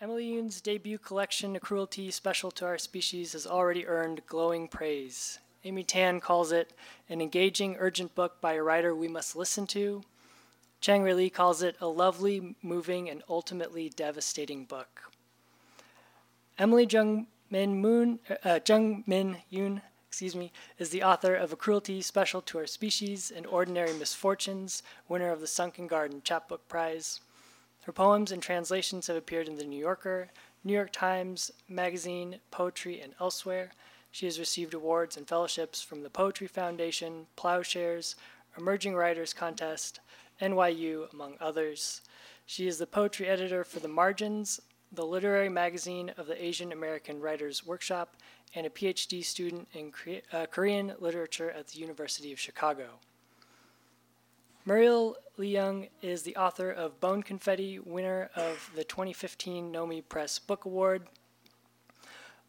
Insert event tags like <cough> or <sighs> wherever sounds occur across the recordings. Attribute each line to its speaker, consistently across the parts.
Speaker 1: Emily Yoon's debut collection, A Cruelty Special to Our Species, has already earned glowing praise. Amy Tan calls it an engaging, urgent book by a writer we must listen to. Chang-rae Lee calls it a lovely, moving, and ultimately devastating book. Emily Jung Min Moon, uh, Jung Min Yoon, excuse me, is the author of A Cruelty Special to Our Species and Ordinary Misfortunes, winner of the Sunken Garden Chapbook Prize. Her poems and translations have appeared in The New Yorker, New York Times, Magazine, Poetry, and elsewhere. She has received awards and fellowships from the Poetry Foundation, Plowshares, Emerging Writers Contest, NYU, among others. She is the poetry editor for The Margins, the literary magazine of the Asian American Writers Workshop, and a PhD student in uh, Korean literature at the University of Chicago. Muriel Leung is the author of Bone Confetti, winner of the 2015 Noemi Press Book Award.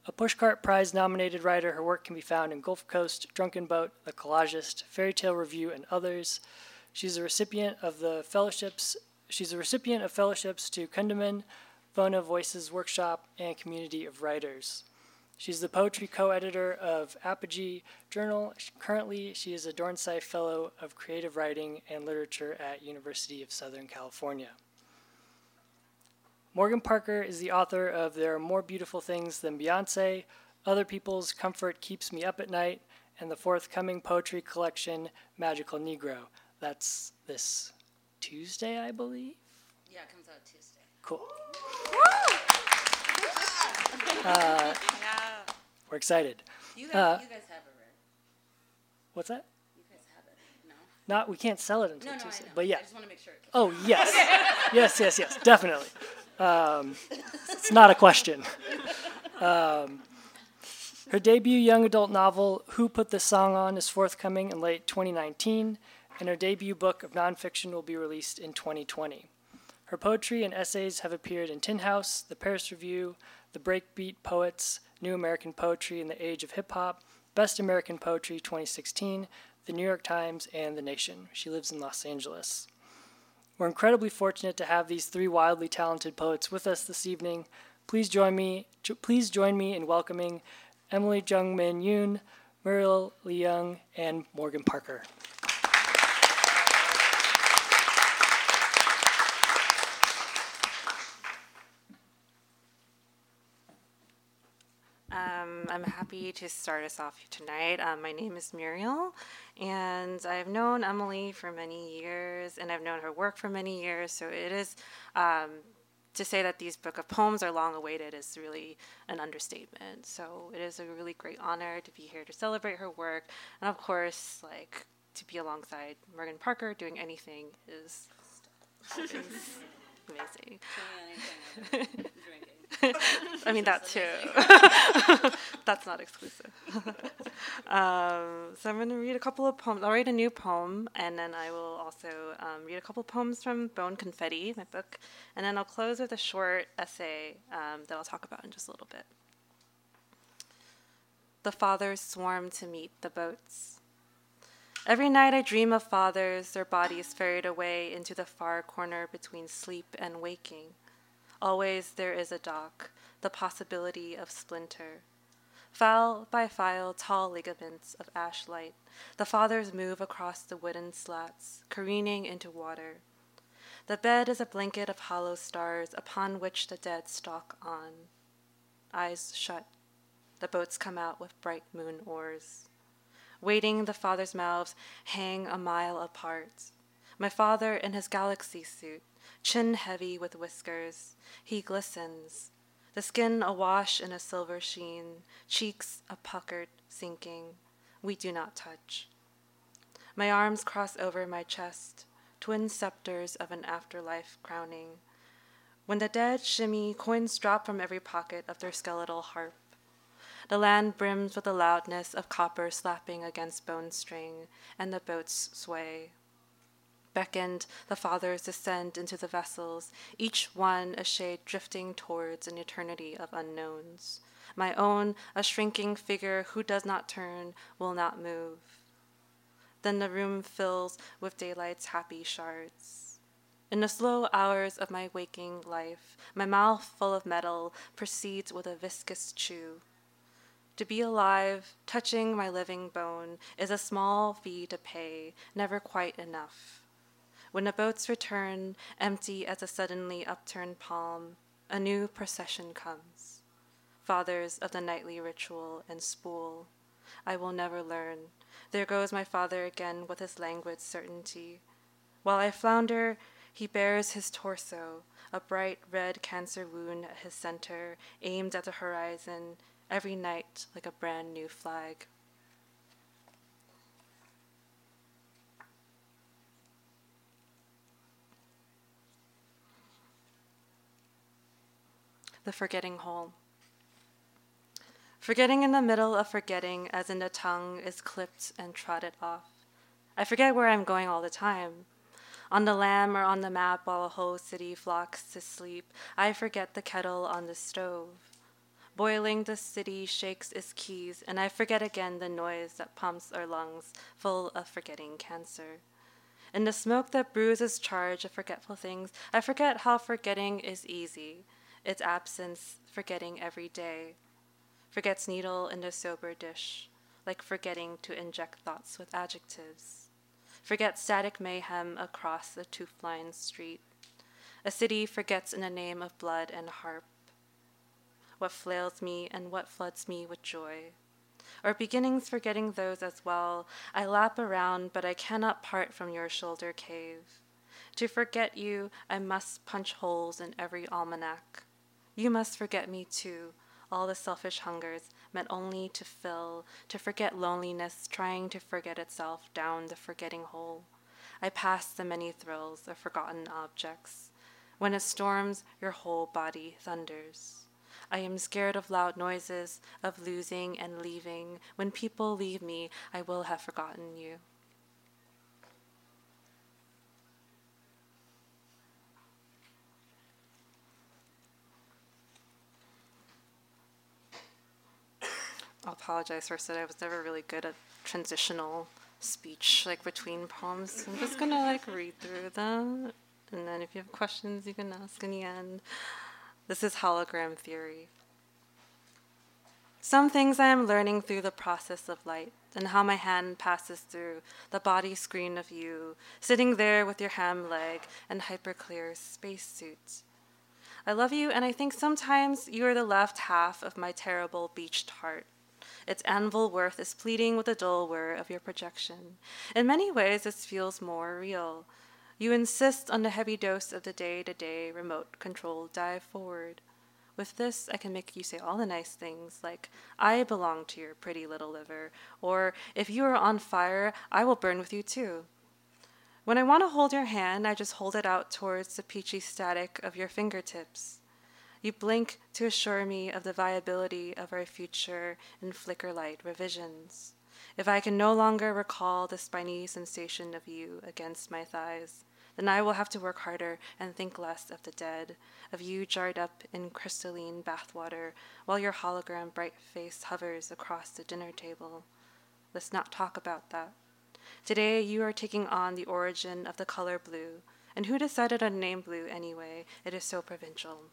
Speaker 1: A Pushcart Prize nominated writer, her work can be found in Gulf Coast, Drunken Boat, The Collagist, Fairy Tale Review, and others. She's a recipient of the fellowships. She's a recipient of fellowships to Kundiman, Vona Voices Workshop, and Community of Writers. She's the poetry co-editor of Apogee Journal. Currently, she is a Dornsife Fellow of Creative Writing and Literature at University of Southern California. Morgan Parker is the author of There Are More Beautiful Things Than Beyonce, Other People's Comfort Keeps Me Up at Night, and the forthcoming poetry collection Magical Negro. That's this Tuesday, I believe.
Speaker 2: Yeah, it comes out Tuesday.
Speaker 1: Cool. Uh, we're excited.
Speaker 2: You guys,
Speaker 1: Uh,
Speaker 2: you guys have it, right?
Speaker 1: What's that?
Speaker 2: You guys have it. No?
Speaker 1: Not we can't sell it until
Speaker 2: No, no,
Speaker 1: Tuesday. But yeah.
Speaker 2: I just want to make sure.
Speaker 1: Oh yes, <laughs> yes, yes, yes, definitely. Um, it's not a question. <laughs> Um, her debut young adult novel, Who Put This Song On, is forthcoming in late 2019, and her debut book of nonfiction will be released in 2020. Her poetry and essays have appeared in Tin House, The Paris Review, The Breakbeat Poets, New American Poetry in the Age of Hip Hop, Best American Poetry 2016, The New York Times, and The Nation. She lives in Los Angeles. We're incredibly fortunate to have these three wildly talented poets with us this evening. Please join me. Please join me in welcoming Emily Jung Min Yoon, Muriel Leung, and Morgan Parker.
Speaker 3: I'm happy to start us off tonight. Um, my name is Muriel, and I've known Emily for many years, and I've known her work for many years. So it is um, to say that these book of poems are long awaited is really an understatement. So it is a really great honor to be here to celebrate her work, and of course, like to be alongside Morgan Parker doing anything is <laughs> amazing. <laughs> <laughs> I mean that too. <laughs> That's not exclusive. <laughs> um, so I'm going to read a couple of poems. I'll read a new poem, and then I will also um, read a couple of poems from Bone Confetti, my book, and then I'll close with a short essay um, that I'll talk about in just a little bit. The fathers swarm to meet the boats. Every night I dream of fathers, their bodies ferried away into the far corner between sleep and waking. Always there is a dock, the possibility of splinter. File by file, tall ligaments of ash light, the fathers move across the wooden slats, careening into water. The bed is a blanket of hollow stars upon which the dead stalk on. Eyes shut, the boats come out with bright moon oars. Waiting, the fathers' mouths hang a mile apart. My father in his galaxy suit, chin heavy with whiskers. He glistens, the skin awash in a silver sheen, cheeks a puckered, sinking. We do not touch. My arms cross over my chest, twin scepters of an afterlife crowning. When the dead shimmy, coins drop from every pocket of their skeletal harp. The land brims with the loudness of copper slapping against bone string, and the boats sway. Beckoned, the fathers descend into the vessels, each one a shade drifting towards an eternity of unknowns. My own, a shrinking figure who does not turn, will not move. Then the room fills with daylight's happy shards. In the slow hours of my waking life, my mouth full of metal proceeds with a viscous chew. To be alive, touching my living bone, is a small fee to pay, never quite enough. When the boats return, empty as a suddenly upturned palm, a new procession comes. Fathers of the nightly ritual and spool, I will never learn. There goes my father again with his languid certainty. While I flounder, he bears his torso, a bright red cancer wound at his center, aimed at the horizon, every night like a brand new flag. The forgetting hole. Forgetting in the middle of forgetting, as in the tongue is clipped and trotted off. I forget where I'm going all the time. On the lamb or on the map while a whole city flocks to sleep, I forget the kettle on the stove. Boiling the city shakes its keys, and I forget again the noise that pumps our lungs, full of forgetting cancer. In the smoke that brews bruises charge of forgetful things, I forget how forgetting is easy, its absence forgetting every day. Forgets needle in the sober dish, like forgetting to inject thoughts with adjectives. Forget static mayhem across the tooth-lined street. A city forgets in the name of blood and harp. What flails me and what floods me with joy. Or beginnings forgetting those as well, I lap around, but I cannot part from your shoulder cave. To forget you, I must punch holes in every almanac. You must forget me too, all the selfish hungers meant only to fill, to forget loneliness, trying to forget itself down the forgetting hole. I pass the many thrills of forgotten objects. When it storms, your whole body thunders. I am scared of loud noises, of losing and leaving. When people leave me, I will have forgotten you. I'll apologize first that I was never really good at transitional speech, like between poems. I'm just gonna like read through them, and then if you have questions, you can ask in the end. This is hologram theory. Some things I am learning through the process of light and how my hand passes through the body screen of you, sitting there with your ham leg and hyperclear spacesuit. I love you, and I think sometimes you are the left half of my terrible beached heart. Its anvil worth is pleading with the dull whir of your projection. In many ways, this feels more real. You insist on the heavy dose of the day to day remote control dive forward. With this, I can make you say all the nice things, like, I belong to your pretty little liver, or, if you are on fire, I will burn with you too. When I want to hold your hand, I just hold it out towards the peachy static of your fingertips. You blink to assure me of the viability of our future in flicker light revisions. If I can no longer recall the spiny sensation of you against my thighs, then I will have to work harder and think less of the dead, of you jarred up in crystalline bathwater while your hologram bright face hovers across the dinner table. Let's not talk about that. Today you are taking on the origin of the color blue, and who decided on name blue anyway? It is so provincial.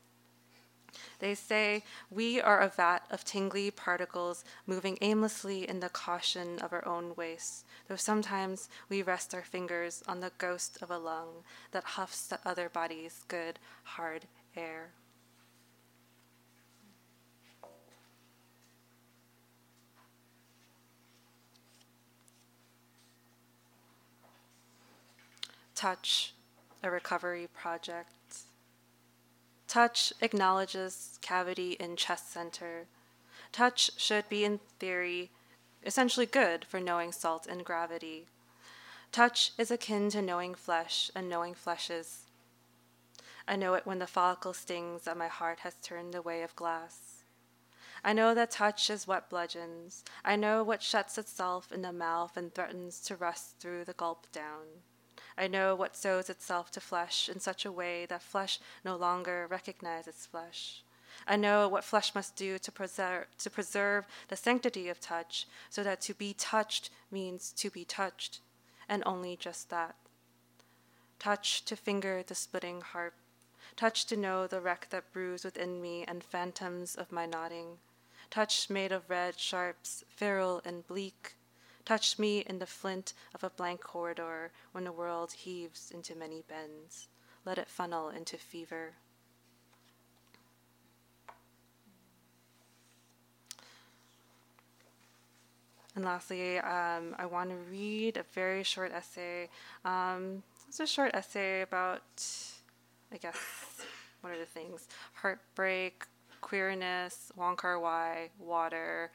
Speaker 3: They say we are a vat of tingly particles moving aimlessly in the caution of our own waste, though sometimes we rest our fingers on the ghost of a lung that huffs the other body's good, hard air. Touch, a recovery project. Touch acknowledges cavity in chest center. Touch should be, in theory, essentially good for knowing salt and gravity. Touch is akin to knowing flesh and knowing fleshes. I know it when the follicle stings that my heart has turned the way of glass. I know that touch is what bludgeons. I know what shuts itself in the mouth and threatens to rust through the gulp down. I know what sews itself to flesh in such a way that flesh no longer recognizes flesh. I know what flesh must do to preserve, to preserve the sanctity of touch, so that to be touched means to be touched, and only just that. Touch to finger the splitting harp, touch to know the wreck that brews within me and phantoms of my nodding, touch made of red sharps, feral and bleak, touch me in the flint of a blank corridor when the world heaves into many bends. Let it funnel into fever. And lastly, um, I want to read a very short essay. Um, it's a short essay about, I guess, what are the things? Heartbreak, queerness, Wong Kar Wai, water,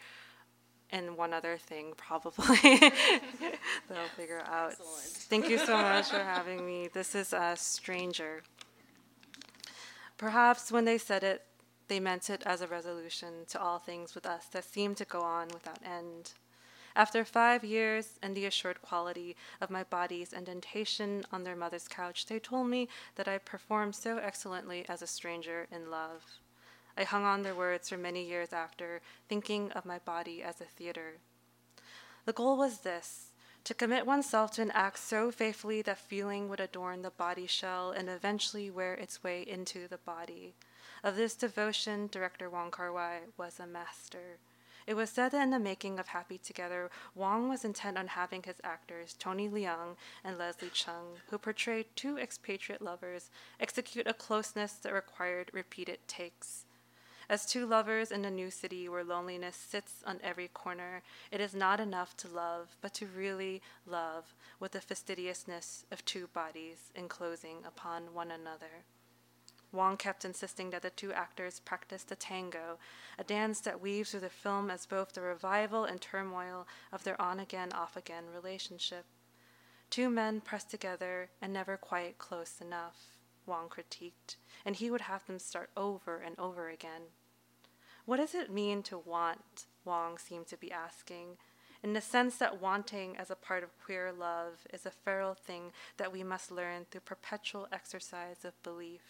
Speaker 3: and one other thing probably <laughs> that I'll figure out.
Speaker 2: Excellent.
Speaker 3: Thank you so much for having me. This is a stranger. Perhaps when they said it, they meant it as a resolution to all things with us that seem to go on without end. After five years and the assured quality of my body's indentation on their mother's couch, they told me that I performed so excellently as a stranger in love. I hung on their words for many years after, thinking of my body as a theater. The goal was this to commit oneself to an act so faithfully that feeling would adorn the body shell and eventually wear its way into the body. Of this devotion, director Wong Kar Wai was a master. It was said that in the making of Happy Together, Wong was intent on having his actors, Tony Leung and Leslie Cheung, who portrayed two expatriate lovers, execute a closeness that required repeated takes. As two lovers in a new city where loneliness sits on every corner, it is not enough to love, but to really love with the fastidiousness of two bodies enclosing upon one another. Wong kept insisting that the two actors practice the tango, a dance that weaves through the film as both the revival and turmoil of their on again, off again relationship. Two men pressed together and never quite close enough, Wong critiqued, and he would have them start over and over again. What does it mean to want? Wong seemed to be asking, in the sense that wanting as a part of queer love is a feral thing that we must learn through perpetual exercise of belief.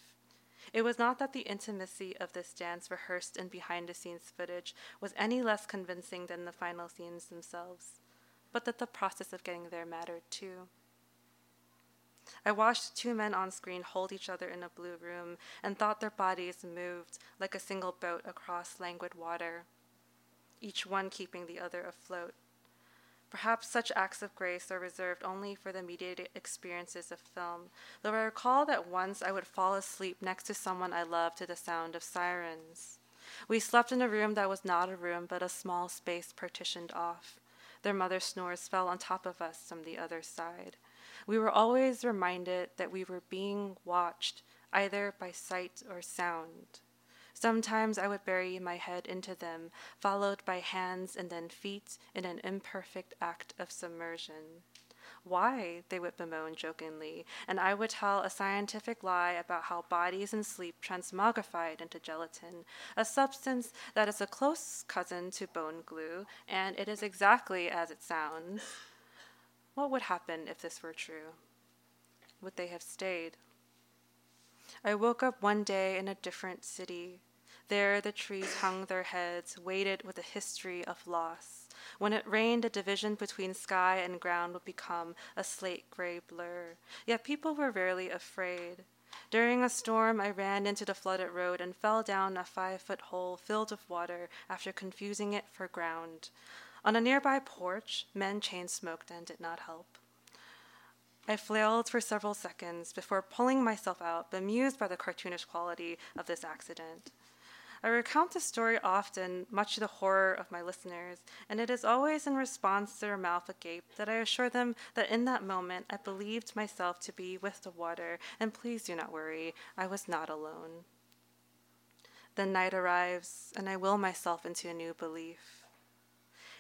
Speaker 3: It was not that the intimacy of this dance, rehearsed in behind the scenes footage, was any less convincing than the final scenes themselves, but that the process of getting there mattered too. I watched two men on screen hold each other in a blue room and thought their bodies moved like a single boat across languid water, each one keeping the other afloat. Perhaps such acts of grace are reserved only for the mediated experiences of film, though I recall that once I would fall asleep next to someone I loved to the sound of sirens. We slept in a room that was not a room but a small space partitioned off. Their mother's snores fell on top of us from the other side. We were always reminded that we were being watched, either by sight or sound. Sometimes I would bury my head into them, followed by hands and then feet in an imperfect act of submersion. Why? they would bemoan jokingly, and I would tell a scientific lie about how bodies in sleep transmogrified into gelatin, a substance that is a close cousin to bone glue, and it is exactly as it sounds. What would happen if this were true? Would they have stayed? I woke up one day in a different city. There the trees hung their heads, weighted with a history of loss. When it rained, a division between sky and ground would become a slate gray blur. Yet people were rarely afraid. During a storm, I ran into the flooded road and fell down a five foot hole filled with water after confusing it for ground. On a nearby porch, men chain smoked and did not help. I flailed for several seconds before pulling myself out, bemused by the cartoonish quality of this accident. I recount this story often, much to the horror of my listeners, and it is always in response to their mouth agape that I assure them that in that moment I believed myself to be with the water, and please do not worry, I was not alone. Then night arrives, and I will myself into a new belief.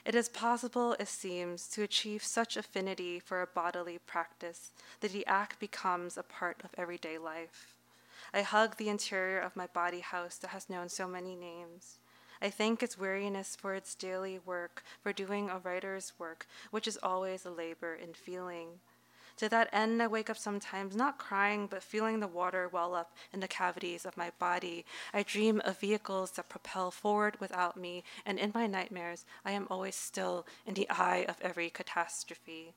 Speaker 3: It is possible, it seems, to achieve such affinity for a bodily practice that the act becomes a part of everyday life. I hug the interior of my body house that has known so many names. I thank its weariness for its daily work, for doing a writer's work, which is always a labor in feeling. To that end, I wake up sometimes not crying, but feeling the water well up in the cavities of my body. I dream of vehicles that propel forward without me, and in my nightmares, I am always still in the eye of every catastrophe.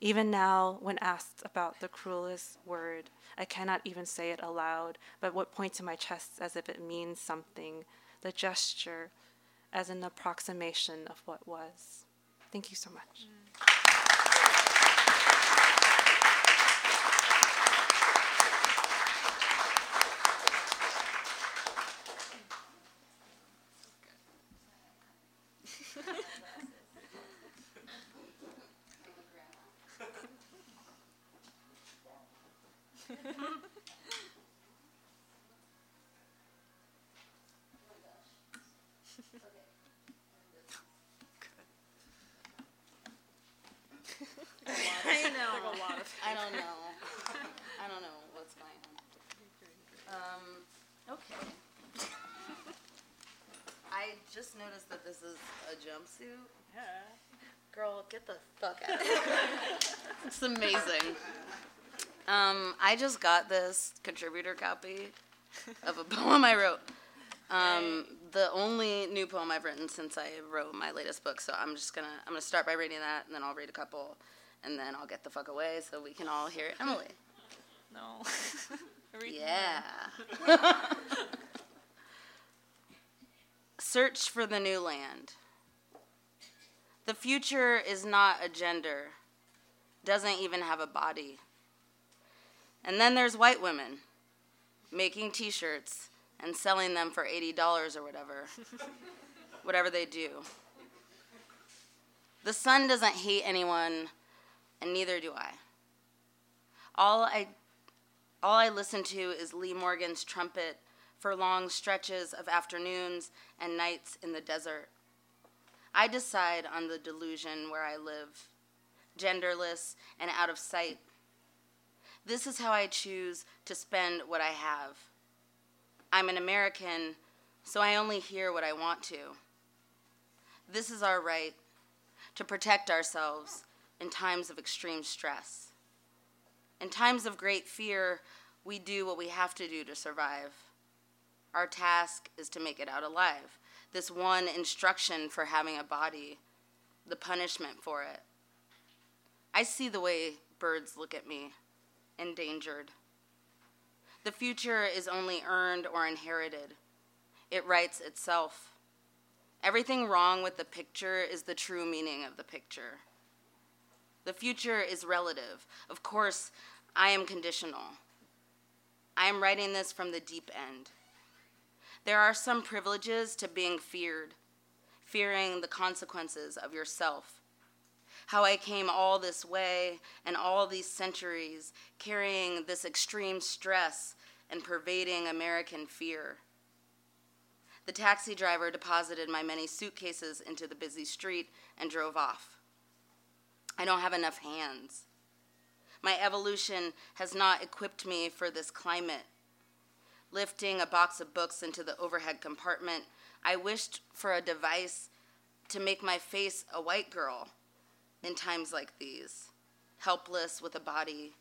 Speaker 3: Even now, when asked about the cruelest word, I cannot even say it aloud, but would point to my chest as if it means something, the gesture as an approximation of what was. Thank you so much.
Speaker 2: I know. I don't know. I don't know what's going on. Um, okay. I just noticed that this is a jumpsuit. Yeah. Girl, get the fuck out of <laughs> here. it's amazing. Um, I just got this contributor copy of a poem I wrote. Um, the only new poem I've written since I wrote my latest book. So I'm just gonna I'm gonna start by reading that, and then I'll read a couple, and then I'll get the fuck away so we can all hear Emily. <laughs>
Speaker 3: No. <laughs>
Speaker 2: Yeah. <laughs> Search for the new land. The future is not a gender, doesn't even have a body. And then there's white women making t shirts and selling them for $80 or whatever. whatever they do. The sun doesn't hate anyone, and neither do I. All I all I listen to is Lee Morgan's trumpet for long stretches of afternoons and nights in the desert. I decide on the delusion where I live, genderless and out of sight. This is how I choose to spend what I have. I'm an American, so I only hear what I want to. This is our right to protect ourselves in times of extreme stress. In times of great fear, we do what we have to do to survive. Our task is to make it out alive. This one instruction for having a body, the punishment for it. I see the way birds look at me, endangered. The future is only earned or inherited, it writes itself. Everything wrong with the picture is the true meaning of the picture. The future is relative. Of course, I am conditional. I am writing this from the deep end. There are some privileges to being feared, fearing the consequences of yourself. How I came all this way and all these centuries carrying this extreme stress and pervading American fear. The taxi driver deposited my many suitcases into the busy street and drove off. I don't have enough hands. My evolution has not equipped me for this climate. Lifting a box of books into the overhead compartment, I wished for a device to make my face a white girl in times like these, helpless with a body.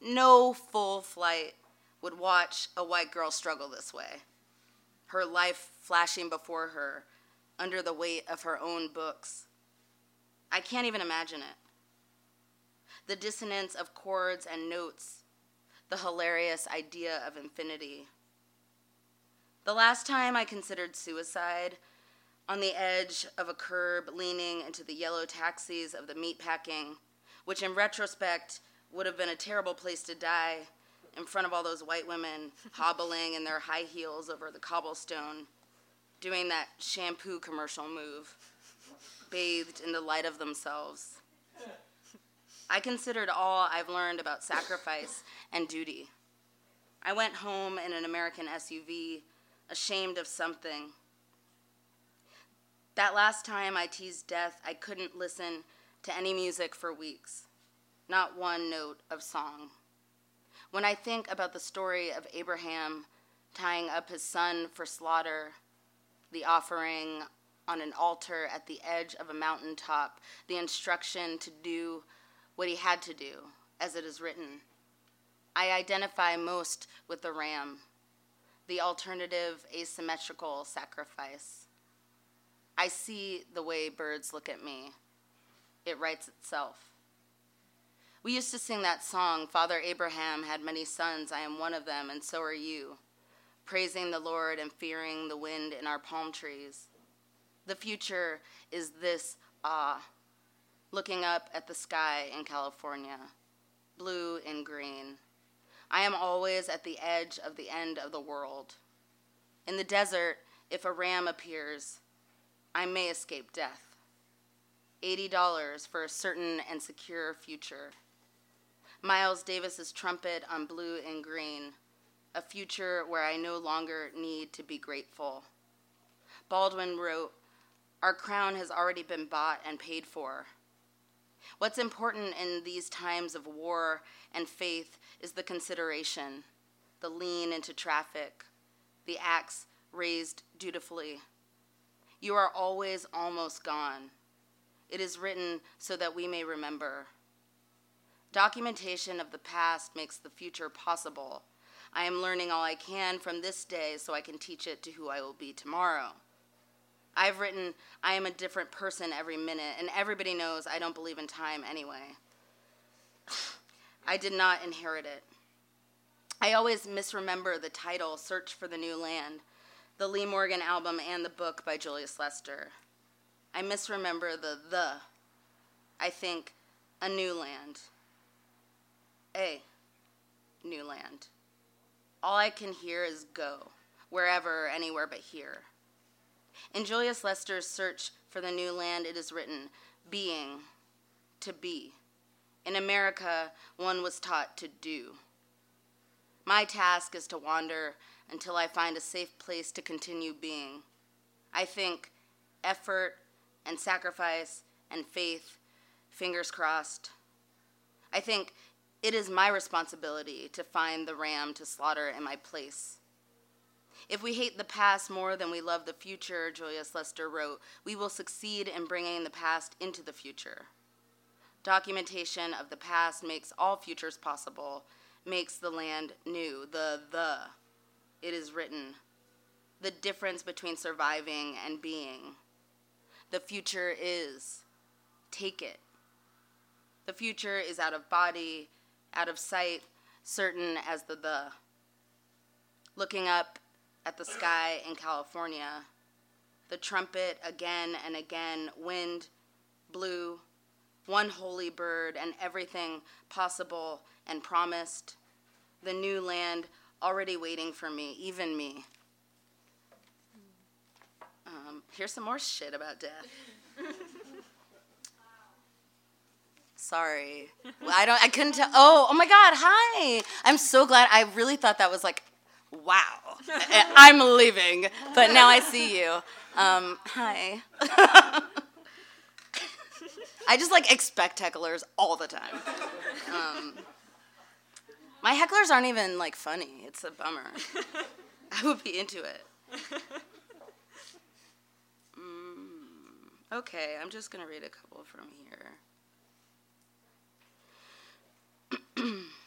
Speaker 2: No full flight would watch a white girl struggle this way, her life flashing before her under the weight of her own books. I can't even imagine it. The dissonance of chords and notes, the hilarious idea of infinity. The last time I considered suicide, on the edge of a curb leaning into the yellow taxis of the meatpacking, which in retrospect would have been a terrible place to die in front of all those white women <laughs> hobbling in their high heels over the cobblestone, doing that shampoo commercial move, bathed in the light of themselves. I considered all I've learned about sacrifice and duty. I went home in an American SUV, ashamed of something that last time I teased death, I couldn't listen to any music for weeks, not one note of song. When I think about the story of Abraham tying up his son for slaughter, the offering on an altar at the edge of a mountaintop, the instruction to do what he had to do, as it is written. I identify most with the ram, the alternative asymmetrical sacrifice. I see the way birds look at me. It writes itself. We used to sing that song, Father Abraham had many sons, I am one of them, and so are you, praising the Lord and fearing the wind in our palm trees. The future is this awe, looking up at the sky in California, blue and green. I am always at the edge of the end of the world. In the desert, if a ram appears, I may escape death. $80 for a certain and secure future. Miles Davis's trumpet on blue and green, a future where I no longer need to be grateful. Baldwin wrote, Our crown has already been bought and paid for. What's important in these times of war and faith is the consideration, the lean into traffic, the axe raised dutifully. You are always almost gone. It is written so that we may remember. Documentation of the past makes the future possible. I am learning all I can from this day so I can teach it to who I will be tomorrow. I've written, I am a different person every minute, and everybody knows I don't believe in time anyway. <sighs> I did not inherit it. I always misremember the title, Search for the New Land, the Lee Morgan album, and the book by Julius Lester. I misremember the the. I think, a new land a new land. All I can hear is go, wherever, anywhere but here. In Julius Lester's search for the new land, it is written, being, to be. In America, one was taught to do. My task is to wander until I find a safe place to continue being. I think effort and sacrifice and faith, fingers crossed. I think it is my responsibility to find the ram to slaughter in my place. If we hate the past more than we love the future, Julius Lester wrote, we will succeed in bringing the past into the future. Documentation of the past makes all futures possible, makes the land new. The the, it is written. The difference between surviving and being. The future is. Take it. The future is out of body, out of sight, certain as the the. Looking up at the sky in California, the trumpet again and again, wind, blue, one holy bird, and everything possible and promised, the new land already waiting for me, even me. Um, here's some more shit about death. <laughs> Sorry. Well, I don't I couldn't tell Oh, oh my god, hi. I'm so glad. I really thought that was like wow. <laughs> I'm leaving, but now I see you. Um, hi. I just like expect hecklers all the time. Um, my hecklers aren't even like funny. It's a bummer. <laughs> I would be into it. Mm, okay, I'm just gonna read a couple from here. <clears throat>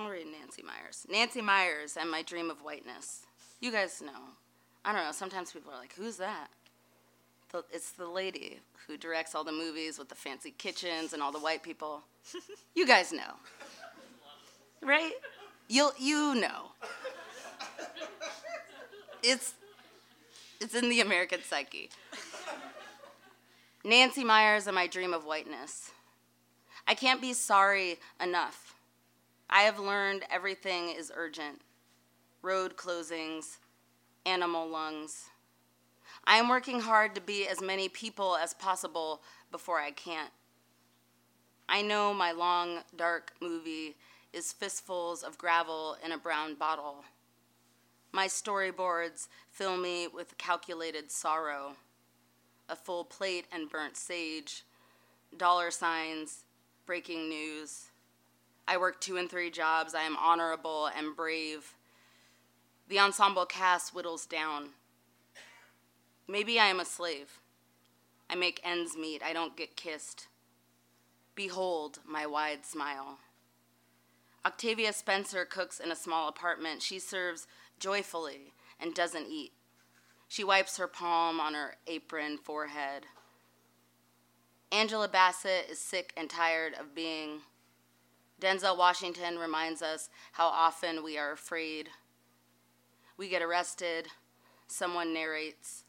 Speaker 2: I'll read Nancy Meyers. Nancy Meyers and My Dream of Whiteness. You guys know. I don't know, sometimes people are like, who's that? The, it's the lady who directs all the movies with the fancy kitchens and all the white people. <laughs> you guys know. Right? You'll you know. It's it's in the American psyche. Nancy Meyers and My Dream of Whiteness. I can't be sorry enough. I have learned everything is urgent road closings, animal lungs. I am working hard to be as many people as possible before I can't. I know my long, dark movie is fistfuls of gravel in a brown bottle. My storyboards fill me with calculated sorrow a full plate and burnt sage, dollar signs, breaking news. I work two and three jobs. I am honorable and brave. The ensemble cast whittles down. Maybe I am a slave. I make ends meet, I don't get kissed. Behold my wide smile. Octavia Spencer cooks in a small apartment. She serves joyfully and doesn't eat. She wipes her palm on her apron forehead. Angela Bassett is sick and tired of being. Denzel Washington reminds us how often we are afraid we get arrested, someone narrates.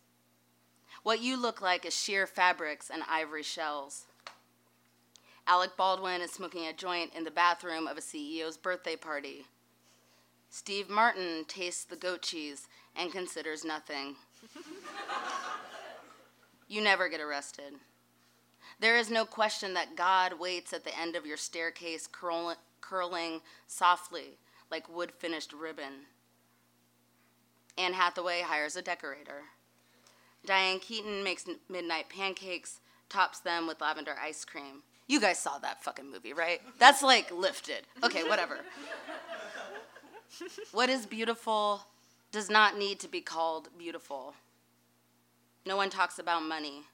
Speaker 2: What you look like is sheer fabrics and ivory shells. Alec Baldwin is smoking a joint in the bathroom of a CEO's birthday party. Steve Martin tastes the goat cheese and considers nothing. <laughs> you never get arrested. There is no question that God waits at the end of your staircase, curl- curling softly like wood finished ribbon. Anne Hathaway hires a decorator. Diane Keaton makes midnight pancakes, tops them with lavender ice cream. You guys saw that fucking movie, right? That's like lifted. Okay, whatever. <laughs> what is beautiful does not need to be called beautiful. No one talks about money.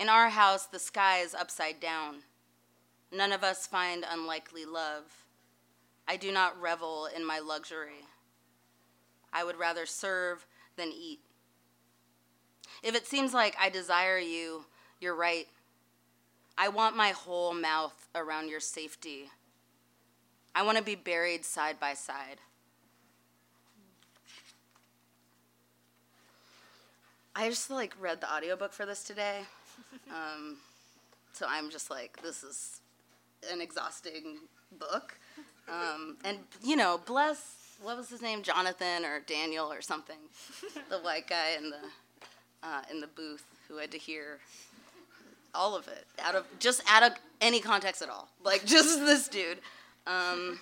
Speaker 2: In our house, the sky is upside down. None of us find unlikely love. I do not revel in my luxury. I would rather serve than eat. If it seems like I desire you, you're right. I want my whole mouth around your safety. I want to be buried side by side. I just like read the audiobook for this today. Um, so I'm just like, this is an exhausting book. Um, and, you know, bless what was his name, Jonathan or Daniel or something, the white guy in the uh, in the booth who had to hear all of it out of just out of any context at all, like <laughs> just this dude. Um,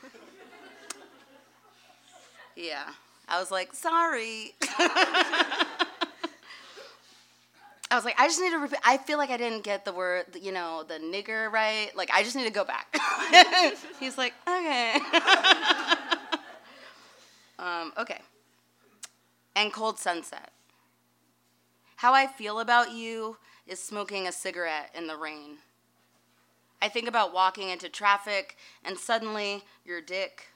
Speaker 2: yeah, I was like, sorry. <laughs> I was like, I just need to repeat. I feel like I didn't get the word, you know, the nigger right. Like, I just need to go back. <laughs> He's like, okay. <laughs> Um, okay. And Cold Sunset. How I feel about you is smoking a cigarette in the rain. I think about walking into traffic and suddenly your dick.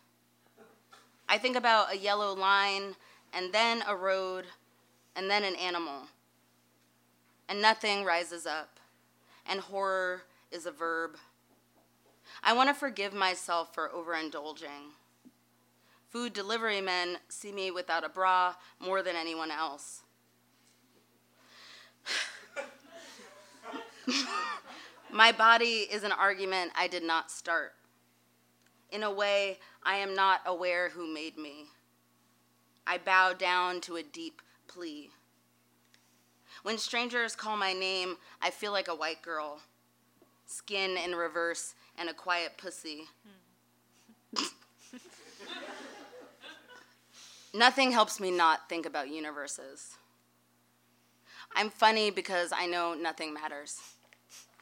Speaker 2: I think about a yellow line and then a road and then an animal. And nothing rises up. And horror is a verb. I want to forgive myself for overindulging. Food delivery men see me without a bra more than anyone else. <laughs> My body is an argument I did not start. In a way, I am not aware who made me. I bow down to a deep plea. When strangers call my name, I feel like a white girl, skin in reverse and a quiet pussy. Hmm. <laughs> Nothing helps me not think about universes. I'm funny because I know nothing matters.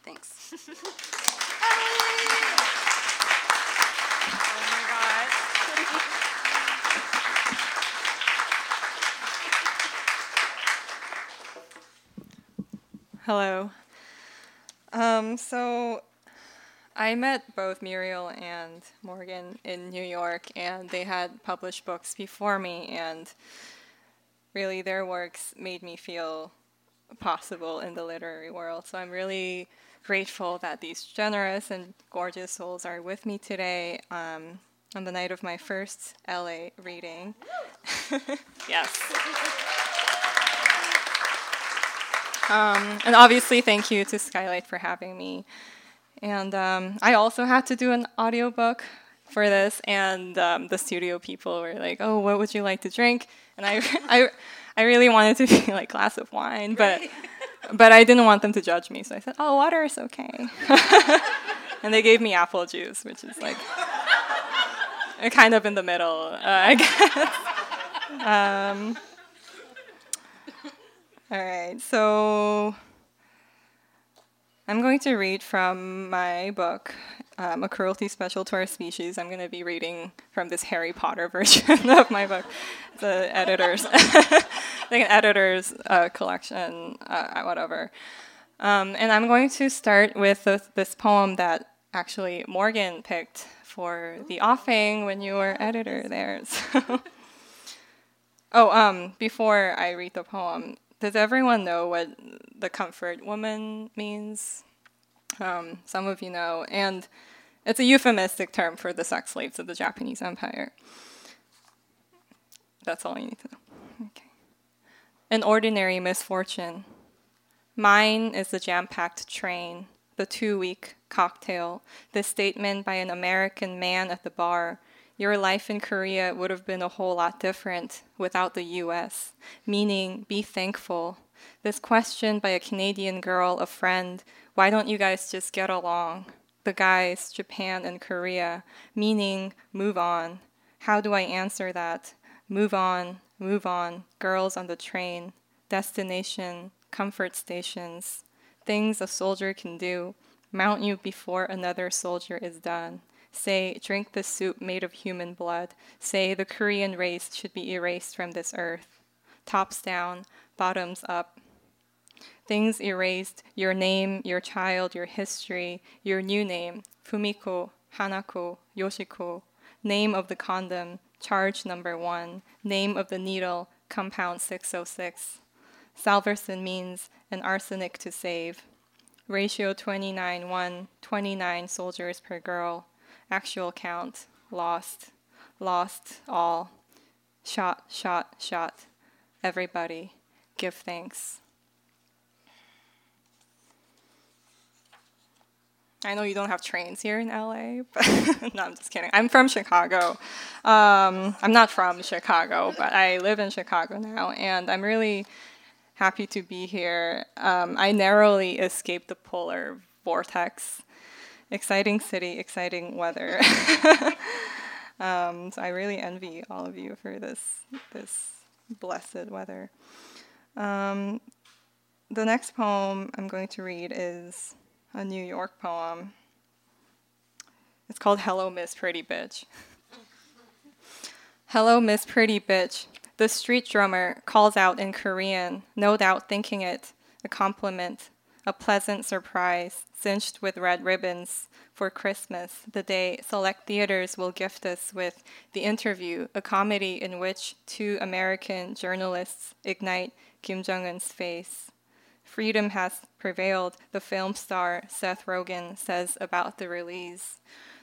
Speaker 2: Thanks. <laughs>
Speaker 3: Oh my god. <laughs>
Speaker 4: Hello. Um, so I met both Muriel and Morgan in New York, and they had published books before me, and really their works made me feel possible in the literary world. So I'm really grateful that these generous and gorgeous souls are with me today um, on the night of my first LA reading. <laughs> yes. Um, and obviously, thank you to Skylight for having me. And um, I also had to do an audiobook for this, and um, the studio people were like, "Oh, what would you like to drink?" And I, <laughs> I, I really wanted to <laughs> be like glass of wine, but, <laughs> but I didn't want them to judge me, so I said, "Oh, water is okay." and they gave me apple juice, which is like kind of in the middle, uh, I guess. Um, all right, so I'm going to read from my book, um, a cruelty special to our species, I'm going to be reading from this Harry Potter <laughs> version of my book, the editor's, <laughs> like an editor's uh, collection, uh, whatever. Um, and I'm going to start with this, this poem that actually Morgan picked for the offing when you were editor there. <laughs> So. oh, um, before I read the poem, does everyone know what the comfort woman means? Um, some of you know, and it's a euphemistic term for the sex slaves of the Japanese Empire. That's all you need to know. Okay. An ordinary misfortune. Mine is the jam packed train, the two week cocktail, the statement by an American man at the bar. Your life in Korea would have been a whole lot different without the US, meaning be thankful. This question by a Canadian girl, a friend, why don't you guys just get along? The guys, Japan and Korea, meaning move on. How do I answer that? Move on, move on, girls on the train, destination, comfort stations, things a soldier can do Mount you before another soldier is done. Say, drink the soup made of human blood. Say, the Korean race should be erased from this earth. Tops down, bottoms up. Things erased your name, your child, your history, your new name Fumiko, Hanako, Yoshiko. Name of the condom, charge number one. Name of the needle, compound 606. Salvarsan means an arsenic to save ratio 29 1 29 soldiers per girl actual count lost lost all shot shot shot everybody give thanks I know you don't have trains here in LA, <laughs> but no, I'm just kidding. I'm from Chicago. Um, I'm not from Chicago, but I live in Chicago now, and I'm really happy to be here. Um, I narrowly escaped the polar vortex. Exciting city, exciting weather. <laughs> um, so I really envy all of you for this this blessed weather. Um, the next poem I'm going to read is a New York poem. It's called Hello, Miss Pretty Bitch. <laughs> Hello, Miss Pretty Bitch. The street drummer calls out in Korean, no doubt thinking it a compliment, a pleasant surprise, cinched with red ribbons for Christmas, the day select theaters will gift us with The Interview, a comedy in which two American journalists ignite Kim Jong un's face. Freedom has prevailed, the film star Seth Rogen says about the release.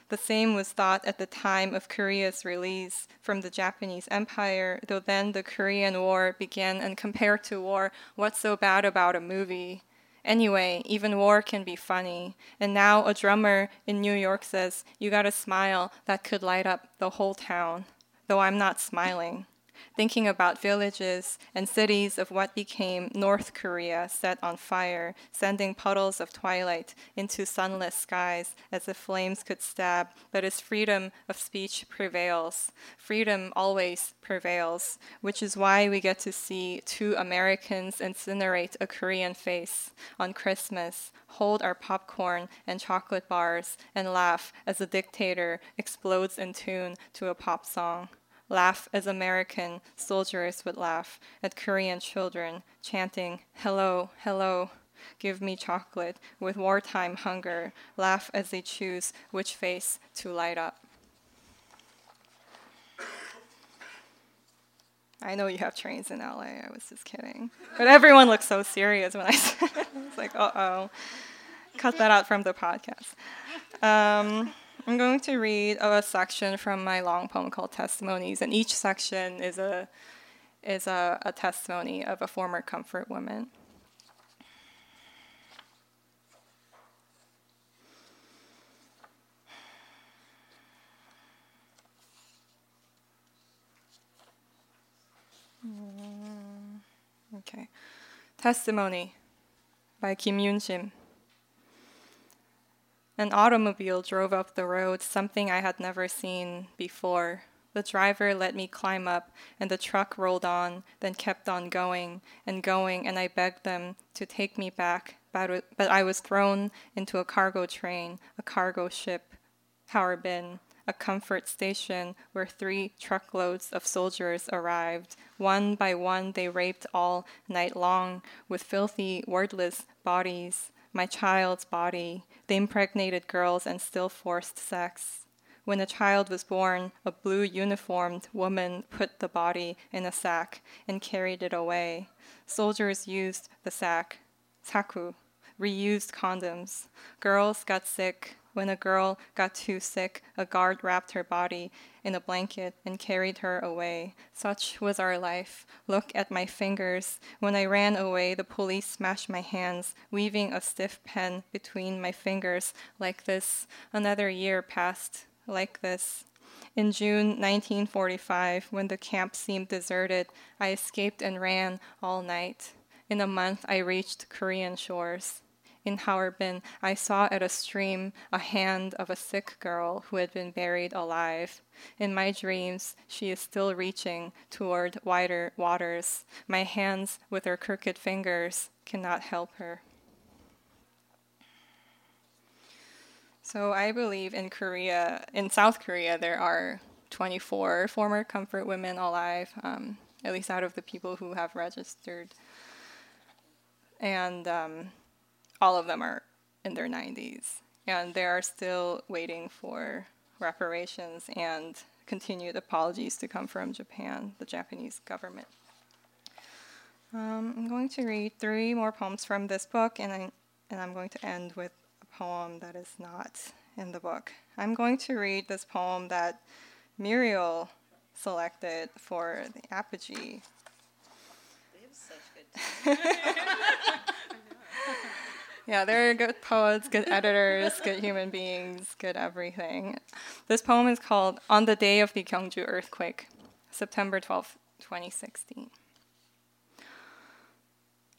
Speaker 4: The same was thought at the time of Korea's release from the Japanese Empire, though then the Korean War began, and compared to war, what's so bad about a movie? Anyway, even war can be funny. And now a drummer in New York says, You got a smile that could light up the whole town, though I'm not smiling thinking about villages and cities of what became North Korea set on fire, sending puddles of twilight into sunless skies as the flames could stab, but as freedom of speech prevails. Freedom always prevails, which is why we get to see two Americans incinerate a Korean face on Christmas, hold our popcorn and chocolate bars, and laugh as the dictator explodes in tune to a pop song laugh as American soldiers would laugh at Korean children chanting, Hello, hello, give me chocolate with wartime hunger, laugh as they choose which face to light up. I know you have trains in LA, I was just kidding. But everyone looks so serious when I <laughs> said it. It's like, uh oh. Cut that out from the podcast. Um, I'm going to read a section from my long poem called Testimonies, and each section is a is a, a testimony of a former comfort woman. Mm, okay. Testimony by Kim Yoon Jim. An automobile drove up the road, something I had never seen before. The driver let me climb up, and the truck rolled on, then kept on going and going, and I begged them to take me back, but, I was thrown into a cargo train, a cargo ship, Harbin, a comfort station where three truckloads of soldiers arrived. One by one, they raped all night long with filthy, wordless bodies. My child's body. They impregnated girls and still forced sex. When the child was born, a blue uniformed woman put the body in a sack and carried it away. Soldiers used the sack, saku, reused condoms. Girls got sick. When a girl got too sick, a guard wrapped her body in a blanket and carried her away. Such was our life. Look at my fingers. When I ran away, the police smashed my hands, weaving a stiff pen between my fingers like this. Another year passed like this. In June 1945, when the camp seemed deserted, I escaped and ran all night. In a month, I reached Korean shores. In Harbin, I saw at a stream a hand of a sick girl who had been buried alive. In my dreams, she is still reaching toward wider waters. My hands, with their crooked fingers, cannot help her. So I believe in Korea, in South Korea, there are 24 former comfort women alive, um, at least out of the people who have registered. And um, all of them are in their 90s. And they are still waiting for reparations and continued apologies to come from Japan, the Japanese government. Um, I'm going to read three more poems from this book, and, I, and I'm going to end with a poem that is not in the book. I'm going to read this poem that Muriel selected for the apogee. <laughs> <laughs> yeah, they're good poets, good editors, good human beings, good everything. This poem is called On the Day of the Gyeongju Earthquake, September 12, 2016.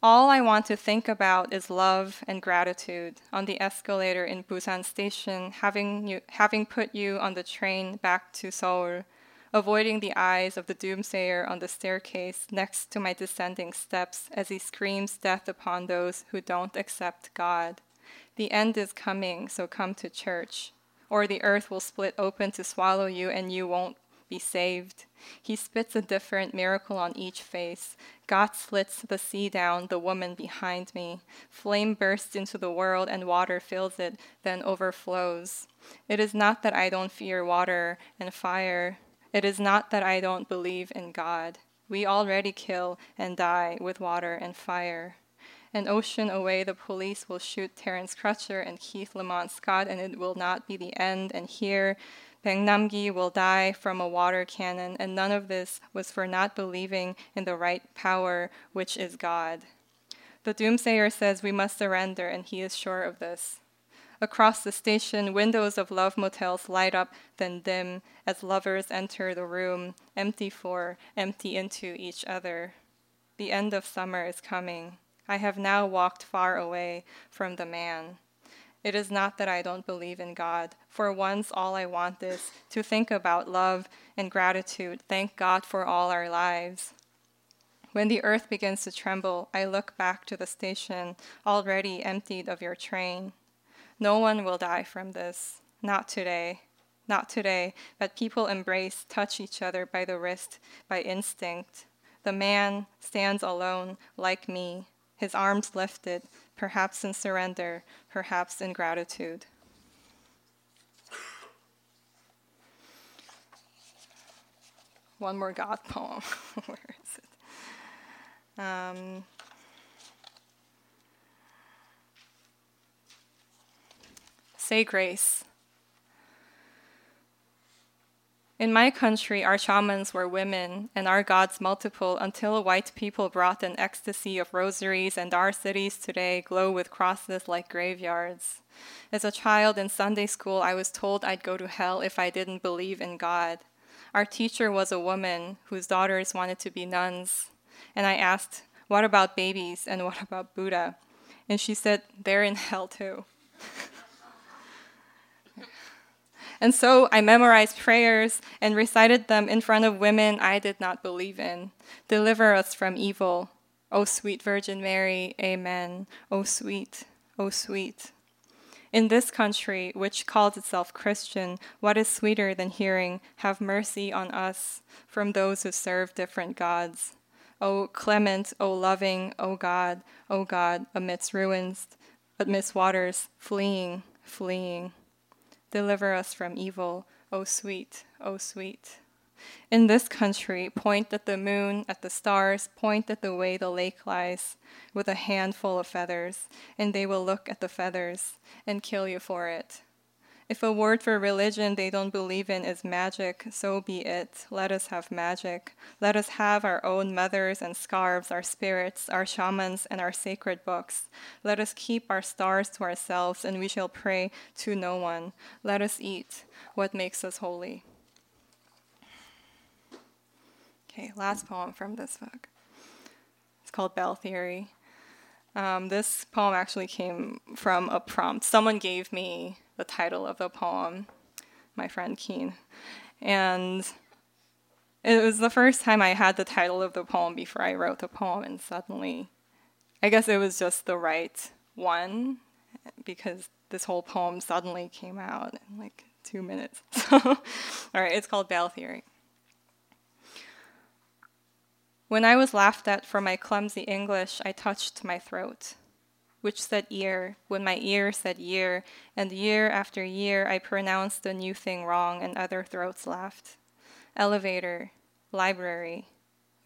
Speaker 4: All I want to think about is love and gratitude on the escalator in Busan Station, having, you, having put you on the train back to Seoul, avoiding the eyes of the doomsayer on the staircase next to my descending steps as he screams death upon those who don't accept God. The end is coming, so come to church, or the earth will split open to swallow you and you won't be saved. He spits a different miracle on each face. God slits the sea down, the woman behind me. Flame bursts into the world, and water fills it, then overflows. It is not that I don't fear water and fire. It is not that I don't believe in God. We already kill and die with water and fire. An ocean away, the police will shoot Terence Crutcher and Keith Lamont Scott, and it will not be the end. And here, Baek Nam-gi will die from a water cannon, and none of this was for not believing in the right power, which is God. The doomsayer says we must surrender, and he is sure of this. Across the station, windows of love motels light up, then dim, as lovers enter the room, empty for, empty into each other. The end of summer is coming. I have now walked far away from the man. It is not that I don't believe in God. For once, all I want is to think about love and gratitude. Thank God for all our lives. When the earth begins to tremble, I look back to the station, already emptied of your train. No one will die from this. Not today. Not today, but people embrace, touch each other by the wrist, by instinct. The man stands alone, like me, his arms lifted, perhaps in surrender, perhaps in gratitude. One more God <laughs> poem. Where is it? Um, say grace. In my country, our shamans were women, and our gods multiple until white people brought an ecstasy of rosaries, and our cities today glow with crosses like graveyards. As a child in Sunday school, I was told I'd go to hell if I didn't believe in God. Our teacher was a woman whose daughters wanted to be nuns. And I asked, What about babies and what about Buddha? And she said, They're in hell too. And so I memorized prayers and recited them in front of women I did not believe in. Deliver us from evil. O sweet Virgin Mary, Amen. O sweet, O sweet. In this country, which calls itself Christian, what is sweeter than hearing, Have mercy on us from those who serve different gods? O clement, O loving, O God, O God, amidst ruins, amidst waters, fleeing, fleeing. Deliver us from evil, O sweet, O sweet. In this country, point at the moon, at the stars, point at the way the lake lies, with a handful of feathers, and they will look at the feathers and kill you for it. If a word for religion they don't believe in is magic, so be it. Let us have magic. Let us have our own mothers and scarves, our spirits, our shamans, and our sacred books. Let us keep our stars to ourselves, and we shall pray to no one. Let us eat what makes us holy. Okay, last poem from this book. It's called Bell Theory. Um, this poem actually came from a prompt. Someone gave me the title of the poem, my friend Keen. And it was the first time I had the title of the poem before I wrote the poem, and suddenly, I guess it was just the right one because this whole poem suddenly came out in like two minutes. <laughs> So, all right, it's called Bell Theory. When I was laughed at for my clumsy English, I touched my throat, which said ear, when my ear said year, and year after year I pronounced the new thing wrong, and other throats laughed. Elevator, library,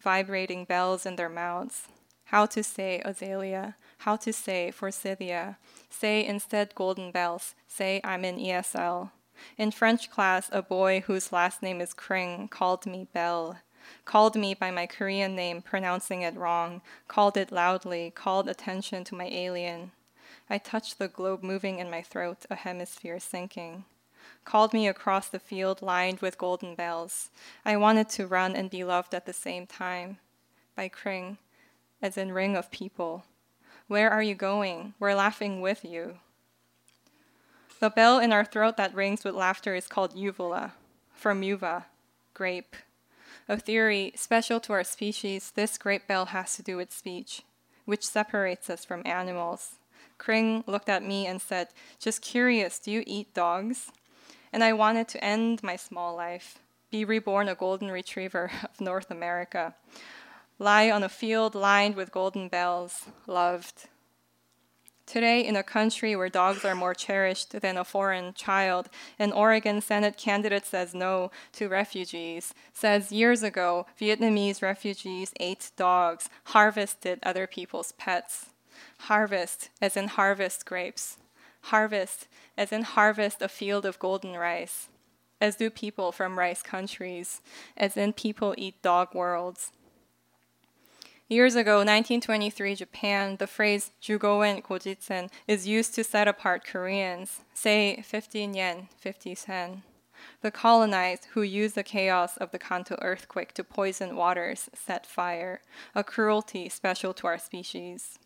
Speaker 4: vibrating bells in their mouths. How to say azalea, how to say forsythia. Say instead golden bells, say I'm in ESL. In French class, a boy whose last name is Kring called me Belle called me by my Korean name, pronouncing it wrong, called it loudly, called attention to my alien. I touched the globe moving in my throat, a hemisphere sinking. Called me across the field lined with golden bells. I wanted to run and be loved at the same time. By Kring, as in ring of people. Where are you going? We're laughing with you. The bell in our throat that rings with laughter is called uvula, from uva, grape. A theory special to our species, this great bell has to do with speech, which separates us from animals. Kring looked at me and said, Just curious, do you eat dogs? And I wanted to end my small life, be reborn a golden retriever <laughs> of North America, lie on a field lined with golden bells, loved, Today, in a country where dogs are more cherished than a foreign child, an Oregon Senate candidate says no to refugees, says years ago Vietnamese refugees ate dogs, harvested other people's pets. Harvest, as in harvest grapes. Harvest, as in harvest a field of golden rice. As do people from rice countries, as in people eat dog worlds. Years ago, 1923 Japan, the phrase jugoen gojitsen is used to set apart Koreans, say 15 yen, 50 sen. The colonized, who used the chaos of the Kanto earthquake to poison waters, set fire, a cruelty special to our species.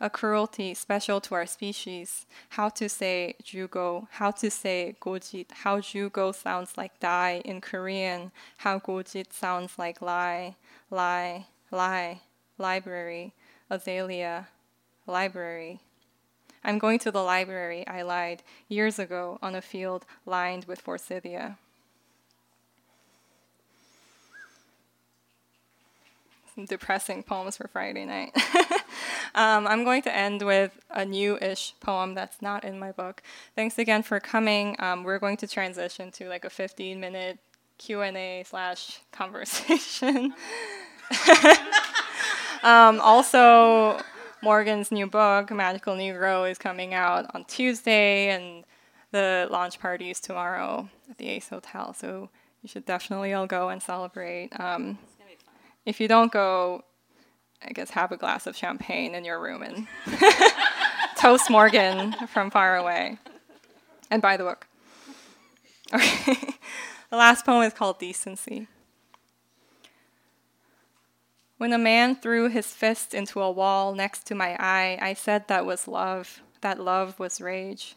Speaker 4: A cruelty special to our species. How to say jugo, how to say gojit, how jugo sounds like die in Korean, how gojit sounds like lie, lie, lie, library, azalea, library. I'm going to the library, I lied, years ago on a field lined with forsythia. Some depressing poems for Friday night. <laughs> um, I'm going to end with a new-ish poem that's not in my book. Thanks again for coming. Um, we're going to transition to like a 15-minute Q&A slash conversation. <laughs> <laughs> um, also, Morgan's new book, Magical Negro, is coming out on Tuesday, and the launch party is tomorrow at the Ace Hotel. So you should definitely all go and celebrate. Um, if you don't go, I guess have a glass of champagne in your room and <laughs> toast Morgan from far away, and buy the book. <laughs> Okay. the last poem is called Decency. When a man threw his fist into a wall next to my eye, I said that was love, that love was rage.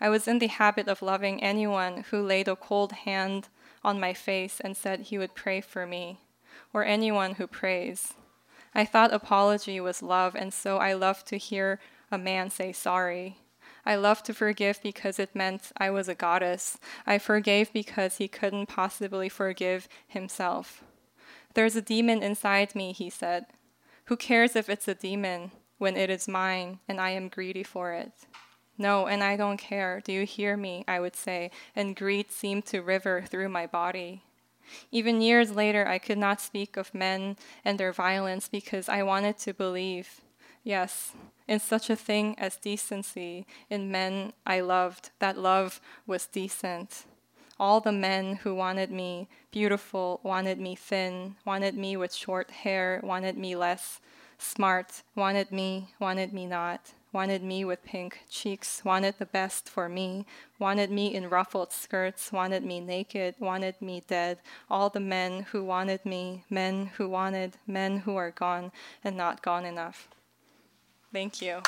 Speaker 4: I was in the habit of loving anyone who laid a cold hand on my face and said he would pray for me, or anyone who prays. I thought apology was love, and so I loved to hear a man say sorry.
Speaker 5: I loved to forgive because it meant I was a goddess. I forgave because he couldn't possibly forgive himself. There's a demon inside me, he said. Who cares if it's a demon when it is mine and I am greedy for it? No, and I don't care. Do you hear me? I would say, and greed seemed to river through my body. Even years later, I could not speak of men and their violence because I wanted to believe, yes, in such a thing as decency, in men I loved, that love was decent. All the men who wanted me beautiful, wanted me thin, wanted me with short hair, wanted me less smart, wanted me, wanted me not wanted me with pink cheeks, wanted the best for me, wanted me in ruffled skirts, wanted me naked, wanted me dead. All the men who wanted me, men who wanted, men who are gone and not gone enough. Thank you.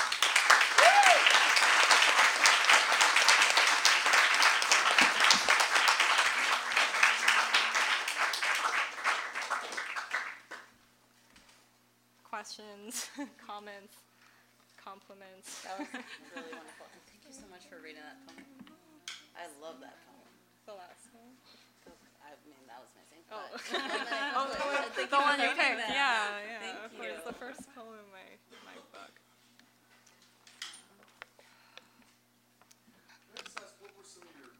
Speaker 5: Questions, <laughs> comments? compliments.
Speaker 2: That was really wonderful. And thank you so much for reading that poem. I love that poem.
Speaker 5: The last one.
Speaker 2: I mean, that was amazing.
Speaker 5: Oh. <laughs>
Speaker 2: but-
Speaker 5: Oh, the one,
Speaker 2: Thank
Speaker 5: the
Speaker 2: you for
Speaker 5: one you
Speaker 2: reading
Speaker 5: picked.
Speaker 2: that.
Speaker 5: Yeah, yeah.
Speaker 2: Thank
Speaker 5: of course.
Speaker 2: you.
Speaker 5: The first poem in my, my book.
Speaker 6: Can I just ask, what were some of your,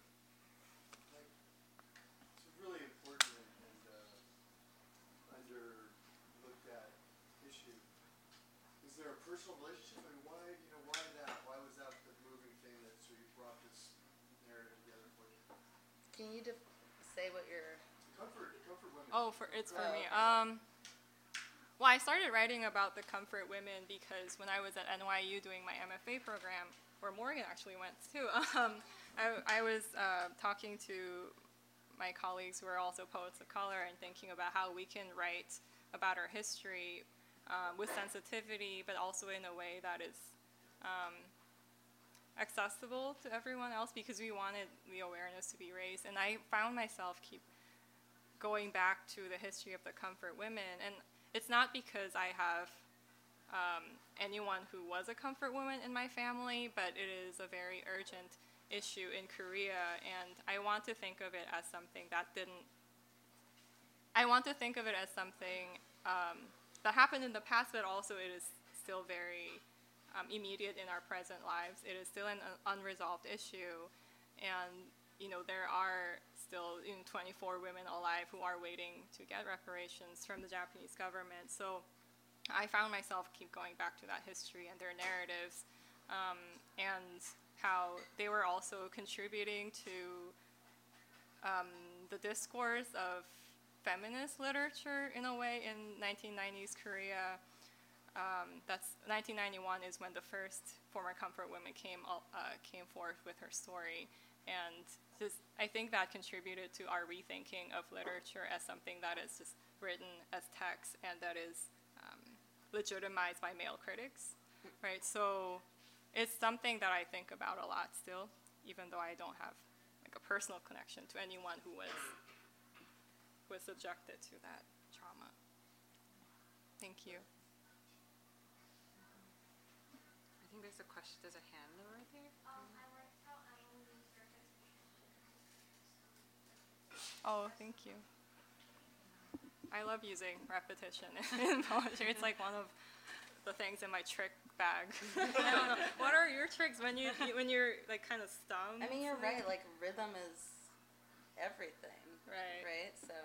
Speaker 6: like, some really important and, and uh, underlooked at issue? Is there a personal relationship? I mean, why, you know, why that? Why was that the moving thing that sort of brought this narrative together for you?
Speaker 2: Can you def- say what your
Speaker 6: Comfort, comfort women.
Speaker 5: Oh, for it's for
Speaker 2: Oh,
Speaker 5: me.
Speaker 2: okay.
Speaker 5: Um, well, I started writing about the comfort women because when I was at NYU doing my MFA program, where Morgan actually went too, <laughs> um, I, I was uh, talking to my colleagues who are also poets of color and thinking about how we can write about our history um, with sensitivity, but also in a way that is um, accessible to everyone else because we wanted the awareness to be raised. And I found myself keep going back to the history of the comfort women. And it's not because I have um, anyone who was a comfort woman in my family, but it is a very urgent issue in Korea. And I want to think of it as something that didn't. I want to think of it as something um, that happened in the past, but also it is still very um, immediate in our present lives. It is still an unresolved issue, and you know there are still you know, 24 women alive who are waiting to get reparations from the Japanese government. So I found myself keep going back to that history and their narratives, um, and how they were also contributing to um, the discourse of feminist literature in a way in 1990s Korea. Um, that's 1991 is when the first former comfort woman came uh, came forth with her story, and just I think that contributed to our rethinking of literature as something that is just written as text and that is um, legitimized by male critics, right? So it's something that I think about a lot still, even though I don't have like a personal connection to anyone who was was subjected to that trauma. Thank you.
Speaker 7: I think there's a question. There's a hand over there.
Speaker 5: Oh, thank you. I love using repetition <laughs> in poetry. It's like one of the things in my trick bag. I don't know. What are your tricks when you when you're like kind of stumped?
Speaker 2: I mean, you're right. Like rhythm is everything,
Speaker 5: Right.
Speaker 2: right? So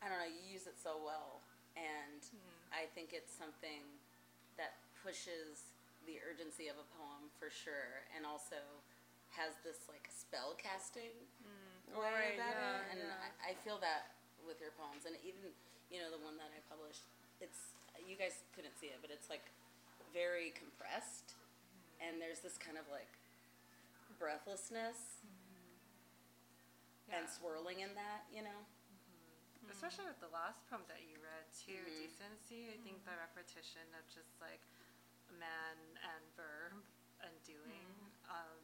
Speaker 2: I don't know. You use it so well, and hmm. I think it's something that pushes the urgency of a poem for sure, and also has this like spell casting mm. way
Speaker 5: Right,
Speaker 2: about
Speaker 5: yeah,
Speaker 2: it, and
Speaker 5: yeah.
Speaker 2: I, I feel that with your poems, and even you know the one that I published. It's you guys couldn't see it, but it's like very compressed, mm-hmm. and there's this kind of like breathlessness mm-hmm. and
Speaker 7: Yeah.
Speaker 2: swirling in that, you know.
Speaker 7: Especially with the last poem that you read too,
Speaker 2: Mhm.
Speaker 7: decency. I think the repetition of just like man and verb and doing um,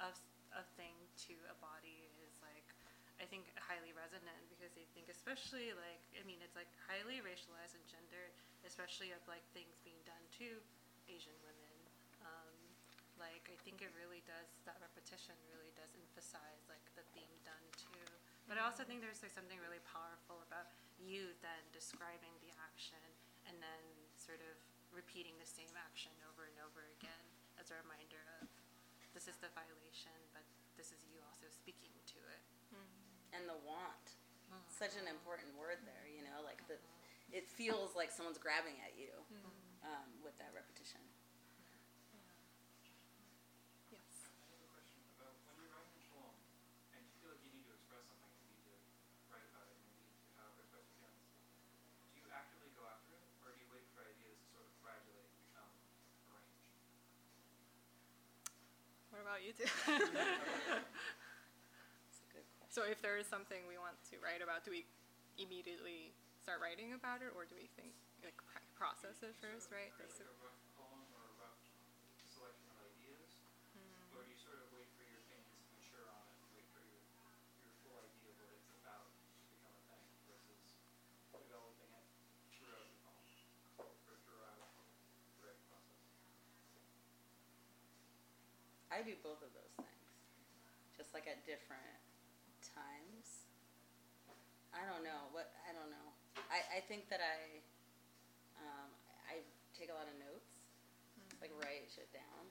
Speaker 7: of a thing to a body is like I think highly resonant because I think especially like I mean it's like highly racialized and gendered, especially of like things being done to Asian women Um, like I think it really does that repetition really does emphasize like the being done too. But I also think there's like something really powerful about you then describing the action and then sort of repeating the same action over and over again as a reminder of this is the violation, but this is you also speaking to it. Mm-hmm.
Speaker 2: and the want. Mm-hmm. Such an important word there, you know, like the, mm-hmm. it feels like someone's grabbing at you um, with that repetition.
Speaker 5: Yes.
Speaker 8: I have a question about when you're writing a poem and you feel like you need to express something, you need to write about it, you need to however express your feelings. Do you actively go after it, or do you wait for ideas to sort of gradually become arranged?
Speaker 5: What you <laughs> so if there is something we want to write about, do we immediately start writing about it, or do we think like process it first, right?
Speaker 8: Create
Speaker 5: That's
Speaker 8: like a rough poem or a rough selection of ideas, or do you sort of wait for your opinions to mature on it, wait for your your full idea of what it's about to become a thing, versus developing it throughout the poem or throughout the writing process?
Speaker 2: I do both of those things, just like at different times. I don't know what I don't know. I, I think that I um, I take a lot of notes, like write shit down,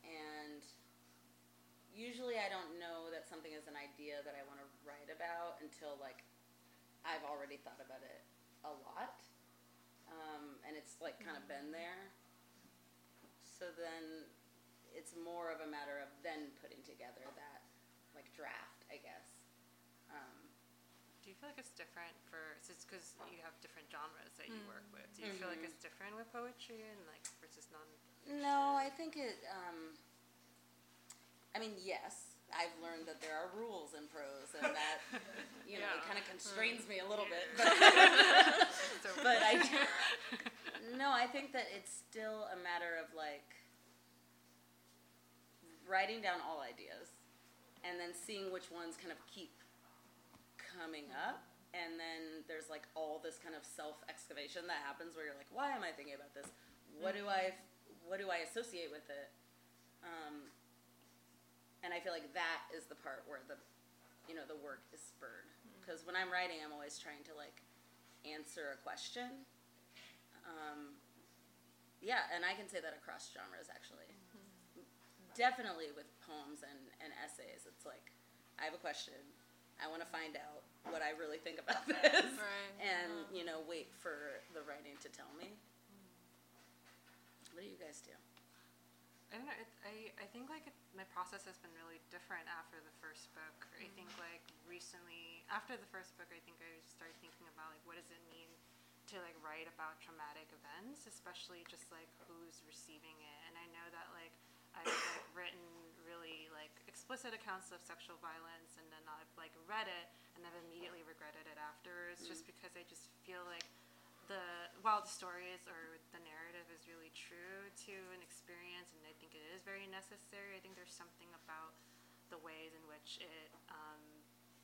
Speaker 2: and usually I don't know that something is an idea that I want to write about until like I've already thought about it a lot, um, and it's like kind of been there. So then it's more of a matter of then putting together that like draft, I guess. Um,
Speaker 7: Do you feel like it's different for it's because you have different genres that you work with? Do you feel like it's different with poetry and like versus non?
Speaker 2: no, I think it. Um, I mean, yes, I've learned that there are rules in prose, and that <laughs> you know it kind of constrains me a little bit. But, <laughs>
Speaker 7: So- <laughs>
Speaker 2: but I no, I think that it's still a matter of like writing down all ideas, and then seeing which ones kind of keep coming up. And then there's like all this kind of self excavation that happens where you're like, why am I thinking about this? What do I, what do I associate with it? Um, and I feel like that is the part where the, you know, the work is spurred. Because when I'm writing, I'm always trying to like answer a question. Um, yeah, and I can say that across genres actually. Definitely with poems and, and essays, it's like I have a question. I want to find out what I really think about <laughs> this,
Speaker 5: Right.
Speaker 2: and uh-huh. you know, wait for the writing to tell me. What do you guys do?
Speaker 7: I don't know. It, I I think like it, my process has been really different after the first book. I mm-hmm. think like recently after the first book, I think I started thinking about like what does it mean to like write about traumatic events, especially just like who's receiving it. And I know that like I've like written really like explicit accounts of sexual violence, and then I've like read it and I've immediately regretted it afterwards, just because I just feel like the while the story is or the narrative is really true to an experience and I think it is very necessary, I think there's something about the ways in which it um,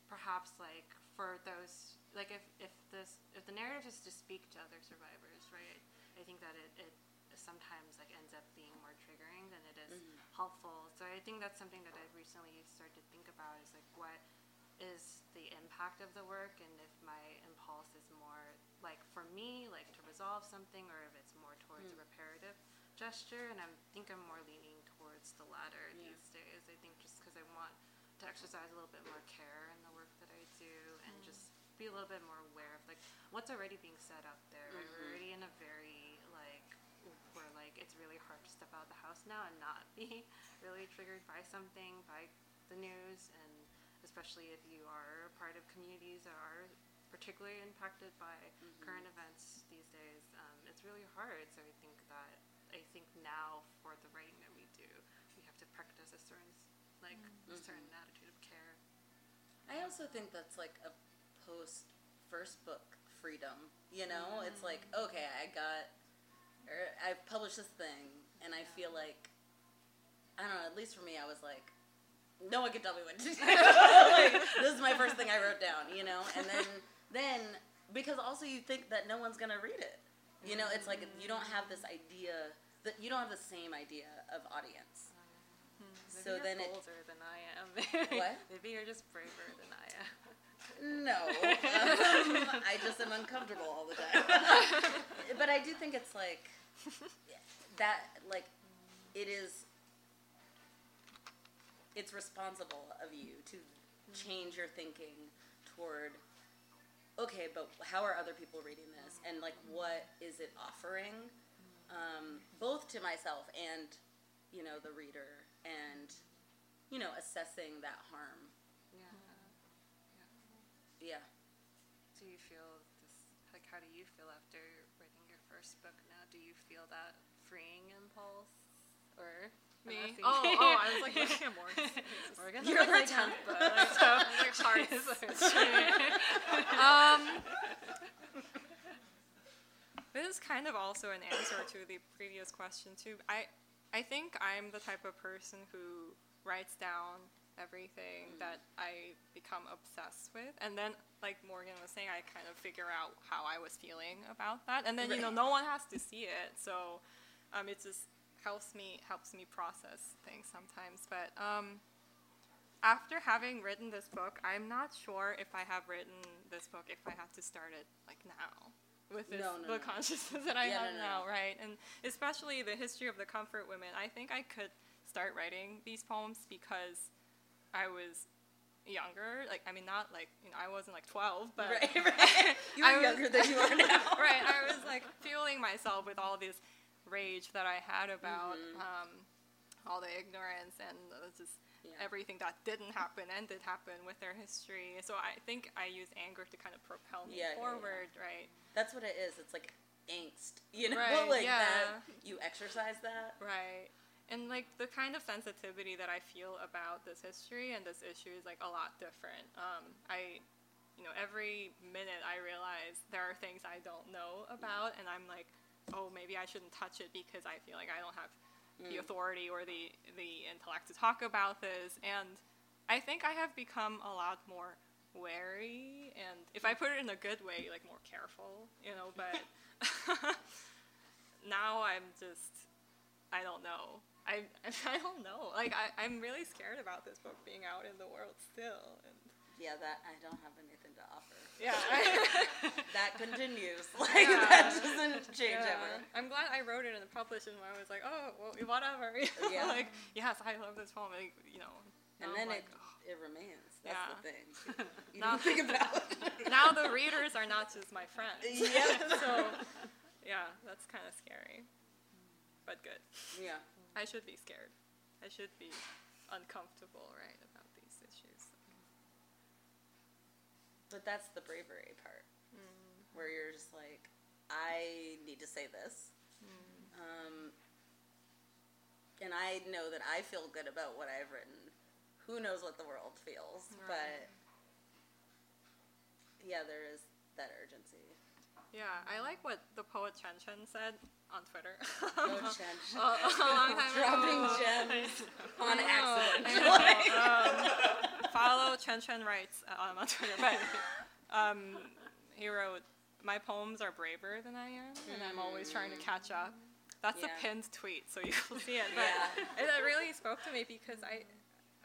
Speaker 7: perhaps like for those like if, if this if the narrative is to speak to other survivors, right? I think that it, it sometimes like ends up being more triggering than it is mm-hmm. helpful. So I think that's something that I've recently started to think about is like what is the impact of the work and if my impulse is more like for me like to resolve something or if it's more towards a mm. reparative gesture and i think i'm more leaning towards the latter
Speaker 2: Yeah.
Speaker 7: these days i think just because i want to exercise a little bit more care in the work that i do and mm. just be a little bit more aware of like what's already being said out there right? we're mm-hmm. already in a very like it's really hard to step out of the house now and not be <laughs> really triggered by something by the news and especially if you are a part of communities that are particularly impacted by mm-hmm. current events these days um, it's really hard. So i think that i think now for the writing that we do we have to practice a certain like a certain attitude of care.
Speaker 2: I also think that's like a post first book freedom. You know, it's like mm-hmm. okay, I got, or I've published this thing, and I feel like, I don't know. At least for me, I was like, no one can tell me what to do. <laughs> <laughs> like, this is my first thing I wrote down. You know, and then <laughs> then because also you think that no one's gonna read it. You know, it's like you don't have this idea that you don't have the same idea of audience.
Speaker 7: Maybe
Speaker 2: So
Speaker 7: you're
Speaker 2: then it-
Speaker 7: bolder than I am.
Speaker 2: What?
Speaker 7: Maybe you're just braver than I am.
Speaker 2: No, um, I just am uncomfortable all the time. But I do think it's like <laughs> that. Like it is. It's responsible of you to mm-hmm. change your thinking toward. Okay, but how are other people reading this, and like mm-hmm. what is it offering, mm-hmm. um, both to myself and, you know, the reader, and, you know, assessing that harm.
Speaker 7: Yeah.
Speaker 2: Yeah.
Speaker 7: Do you feel this? Like, how do you feel after writing your first book? Now, do you feel that freeing impulse, or
Speaker 5: Me? Oh, oh, I was like looking at <laughs> Morgan.
Speaker 2: You're
Speaker 7: like,
Speaker 2: like,
Speaker 7: tenth book.
Speaker 5: so, like hearts. um, <laughs> this is kind of also an answer to the previous question too. I, I think I'm the type of person who writes down everything that I become obsessed with, and then, like Morgan was saying, I kind of figure out how I was feeling about that, and then you know no one has to see it, so um, it just helps me helps me process things sometimes. But um, after having written this book, I'm not sure if I have written this book if I have to start it like now with this
Speaker 2: No, no,
Speaker 5: the
Speaker 2: no.
Speaker 5: consciousness that I
Speaker 2: Yeah,
Speaker 5: have
Speaker 2: no, no,
Speaker 5: now,
Speaker 2: no.
Speaker 5: right? And especially the history of the comfort women. I think I could start writing these poems because I was younger. Like I mean, not like you know I wasn't like 12, but
Speaker 2: Right, right. <laughs> You
Speaker 5: I was-
Speaker 2: younger than you are <laughs> now.
Speaker 5: right. I was like fueling myself with all this rage that I had about
Speaker 2: Mm-hmm.
Speaker 5: um, all the ignorance and just
Speaker 2: Yeah.
Speaker 5: everything that didn't happen and did happen with their history. So I think I use anger to kind of propel me
Speaker 2: Yeah, yeah, yeah.
Speaker 5: forward, right?
Speaker 2: That's what it is. It's like angst. You know, <laughs>
Speaker 5: Right,
Speaker 2: like that. You exercise that.
Speaker 5: Right. And like the kind of sensitivity that I feel about this history and this issue is like a lot different. Um, I, you know, every minute I realize there are things I don't know about, and I'm like, oh, maybe I shouldn't touch it because I feel like I don't have the authority or the the intellect to talk about this. And I think I have become a lot more wary, and if I put it in a good way, like more careful, you know. But <laughs> <laughs> now I'm just I don't know. I <laughs> I don't know. Like I I'm really scared about this book being out in the world still. And
Speaker 2: Yeah, that I don't have anything to offer.
Speaker 5: yeah, <laughs>
Speaker 2: That continues. <laughs> Like
Speaker 5: Yeah.
Speaker 2: that doesn't change
Speaker 5: yeah.
Speaker 2: ever.
Speaker 5: I'm glad I wrote it and published it. And I was like, oh, well, whatever.
Speaker 2: Yeah.
Speaker 5: like yes, I love this poem. Like, you know.
Speaker 2: And then
Speaker 5: I'm
Speaker 2: it
Speaker 5: oh.
Speaker 2: it remains. That's
Speaker 5: Yeah.
Speaker 2: the thing. You
Speaker 5: Now-
Speaker 2: think about
Speaker 5: now the readers are not just my friends.
Speaker 2: Yep.
Speaker 5: so yeah, that's kind of scary, but good.
Speaker 2: Yeah.
Speaker 5: I should be scared. I should be uncomfortable, right, about these issues.
Speaker 2: But that's the bravery part, where you're just like, I need to say this, um, and I know that I feel good about what I've written. Who knows what the world feels,
Speaker 5: Right.
Speaker 2: but yeah, there is that urgency.
Speaker 5: Yeah, I like what the poet Chen Chen said on Twitter.
Speaker 2: Oh, <laughs> Chen,
Speaker 5: a, a long time <laughs>
Speaker 2: dropping
Speaker 5: ago.
Speaker 2: gems <laughs> on accident.
Speaker 5: Um, follow Chen Chen writes um, on Twitter, but um, he wrote, "My poems are braver than I am, and I'm always trying to catch up." That's
Speaker 2: Yeah.
Speaker 5: a pinned tweet, so you will see it. But
Speaker 2: Yeah.
Speaker 5: it, really spoke to me because I,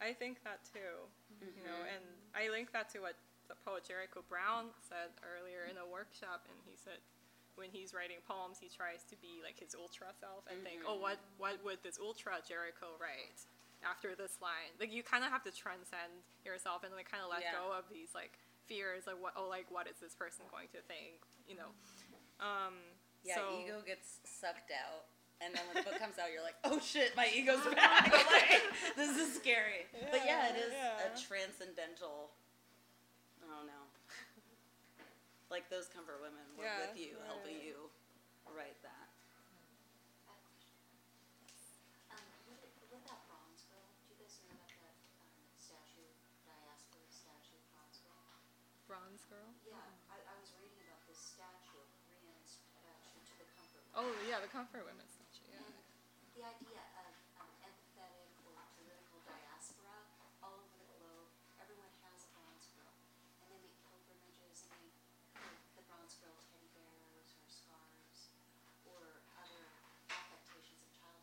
Speaker 5: I think that too, you know,
Speaker 2: Mm-hmm.
Speaker 5: and I link that to what the poet Jericho Brown said earlier in a workshop, and he said when he's writing poems, he tries to be like his ultra self and think, oh, what what would this ultra Jericho write after this line? Like you kind of have to transcend yourself and like kind of let
Speaker 2: Yeah.
Speaker 5: go of these like fears, like what oh like what is this person going to think, you know? Um,
Speaker 2: Yeah,
Speaker 5: so,
Speaker 2: ego gets sucked out. And then when the book comes out, you're like, oh shit, my ego's <laughs> back. <laughs> like, this is scary. but yeah, it is a transcendental, don't know. <laughs> like those comfort women were
Speaker 5: Yeah,
Speaker 2: with you,
Speaker 5: right,
Speaker 2: helping you write that.
Speaker 9: Um, what, what about Bronzeville? Do you guys know about that um, statue, diaspora statue of Bronzeville?
Speaker 5: Bronze Girl.
Speaker 9: Yeah, I, I was reading about this statue, Korean statue to the comfort.
Speaker 5: Oh yeah, the Comfort Women statue. Yeah.
Speaker 9: And the idea of um, empathetic or political diaspora all over the globe, everyone has a bronze girl. And they make pilgrimages and they put the bronze girl teddy bears or scarves or other affectations of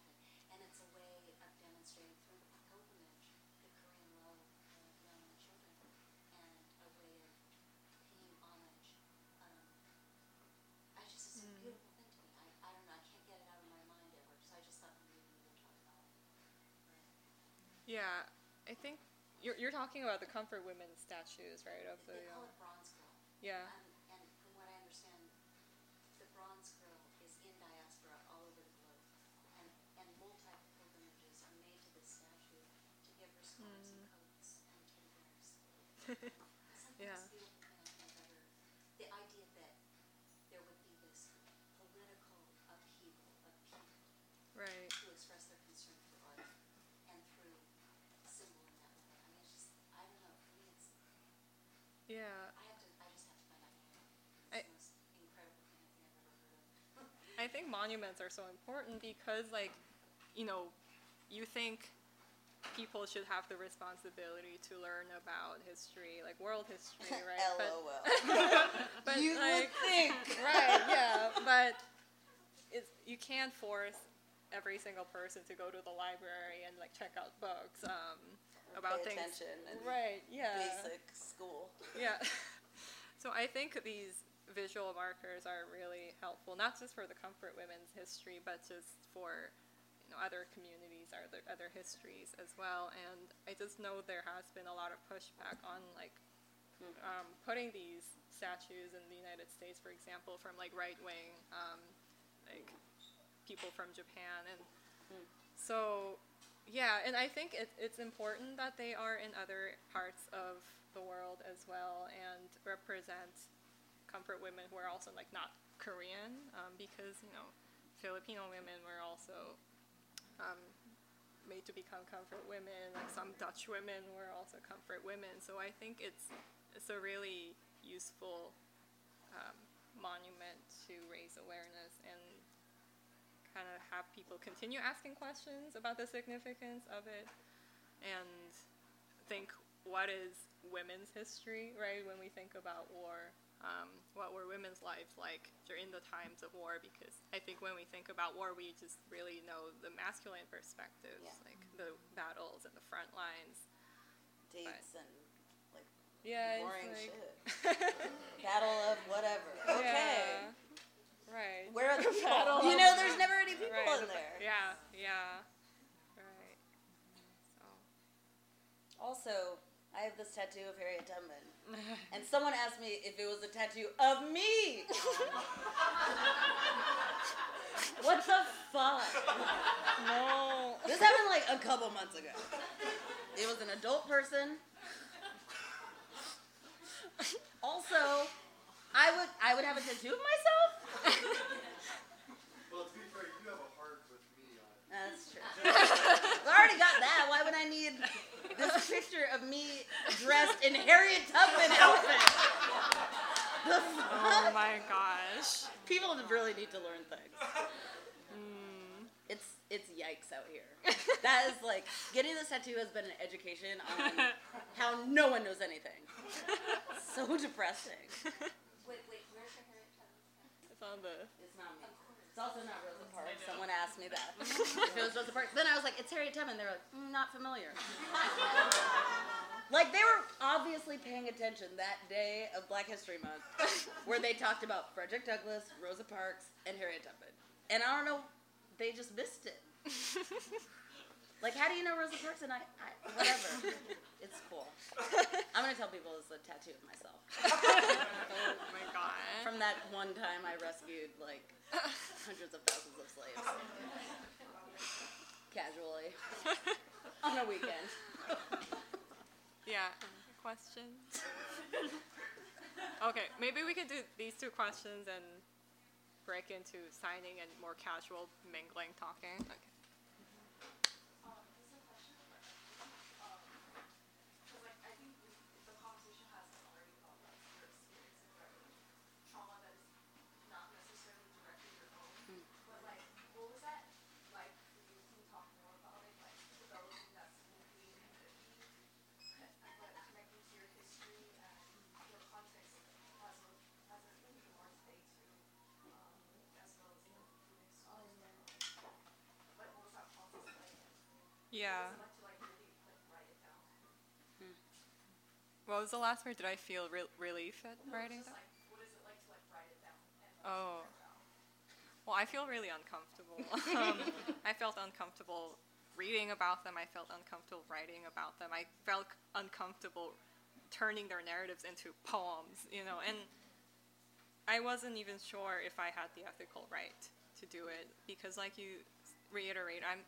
Speaker 5: Yeah, I think you're, you're talking about the comfort women statues, right? Of the
Speaker 9: They call it bronze girl.
Speaker 5: yeah.
Speaker 9: Um, and from what I understand, the bronze girl is in diaspora all over the globe. And, and multi-pilgrimages are made to this statue to give her scarves and coats and teddy bears. <laughs>
Speaker 5: Yeah.
Speaker 9: Sometimes the, you know, whatever, the idea that there would be this political upheaval of people
Speaker 5: Right.
Speaker 9: to express their concern for art and through symbol in that way. I mean, it's just, I don't know, for me, it's,
Speaker 5: Yeah.
Speaker 9: I have to, I just have to find out more.
Speaker 5: I-
Speaker 9: the most incredible thing I think I've ever heard of. <laughs>
Speaker 5: I think monuments are so important because, like, you know, you think people should have the responsibility to learn about history, like world history, <laughs> right? But- <laughs> But,
Speaker 2: You would think.
Speaker 5: right, yeah, but it's, you can't force every single person to go to the library and like check out books um, about
Speaker 2: Pay
Speaker 5: things. right, yeah,
Speaker 2: Basic school.
Speaker 5: yeah. <laughs> so I think these visual markers are really helpful, not just for the comfort women's history, but just for you know other communities, other other histories as well. And I just know there has been a lot of pushback on like um, putting these statues in the United States, for example, from like right wing, um, like people from Japan, and so yeah, and I think it, it's important that they are in other parts of the world as well and represent comfort women who are also like not Korean, um, because you know Filipino women were also um, made to become comfort women. Like some Dutch women were also comfort women. So I think it's it's a really useful um, monument to raise awareness and kind of have people continue asking questions about the significance of it and think what is women's history, right? When we think about war, um, what were women's lives like during the times of war? Because I think when we think about war, we just really know the masculine perspectives,
Speaker 2: Yeah.
Speaker 5: like the battles and the front lines.
Speaker 2: Dates and like
Speaker 5: Yeah,
Speaker 2: boring
Speaker 5: like-
Speaker 2: shit. <laughs> Battle of whatever. Okay.
Speaker 5: Yeah. Right.
Speaker 2: Where are the <laughs> people? You know, there's never any people
Speaker 5: right.
Speaker 2: in there.
Speaker 5: Yeah, yeah. Right. So.
Speaker 2: Also, I have this tattoo of Harriet Tubman. and someone asked me if it was a tattoo of me. <laughs> what the fuck?
Speaker 5: No.
Speaker 2: This happened like a couple months ago. It was an adult person. Also, I would I would have a tattoo of myself.
Speaker 6: Well, to be fair, you have a heart with me on it. <laughs>
Speaker 2: That's true. I already got that. Why would I need this picture of me dressed in Harriet Tubman outfit? The
Speaker 5: Oh my gosh.
Speaker 2: People really need to learn things. Hmm. It's it's yikes out here. That is like getting this tattoo has been an education on <laughs> how no one knows anything. So depressing. <laughs>
Speaker 9: Wait, wait, where's your Harriet Tubman?
Speaker 5: It's on the.
Speaker 2: It's not me. It's also not Rosa Parks. Someone asked me that. <laughs> if it was Rosa Parks. Then I was like, it's Harriet Tubman. They were like, mm, not familiar. <laughs> like they were obviously paying attention that day of Black History Month, <laughs> where they talked about Frederick Douglass, Rosa Parks, and Harriet Tubman. And I don't know, they just missed it. Like, how do you know Rosa Parks? And I, I whatever. <laughs> It's cool. <laughs> I'm gonna tell people it's a tattoo of myself <laughs>
Speaker 5: Oh my god.
Speaker 2: from that one time I rescued like hundreds of thousands of slaves casually on a weekend.
Speaker 5: Yeah. Questions? okay, maybe we can do these two questions and break into signing and more casual mingling talking. Okay.
Speaker 10: Um, this is a question for everyone. Um, 'cause, like, I think we- the conversation has already about like your experience in writing trauma that is not necessarily directly your own. But like, what was that like for you? Can you talk more about it? Like developing that sympathy and empathy, con- and, like connecting to your history and your context as a as a human or today too, um, as well as the living stories. Like, what was that process like?
Speaker 5: Yeah.
Speaker 10: What was it like to like really like write it down?
Speaker 5: What was the last word? Did I feel re- relief at writing
Speaker 10: Just
Speaker 5: that?
Speaker 10: like, what is it like to like write it down? And
Speaker 5: Oh. Well, I feel really uncomfortable. <laughs> um, I felt uncomfortable reading about them. I felt uncomfortable writing about them. I felt uncomfortable turning their narratives into poems, you know, and I wasn't even sure if I had the ethical right to do it because, like you reiterate, I'm,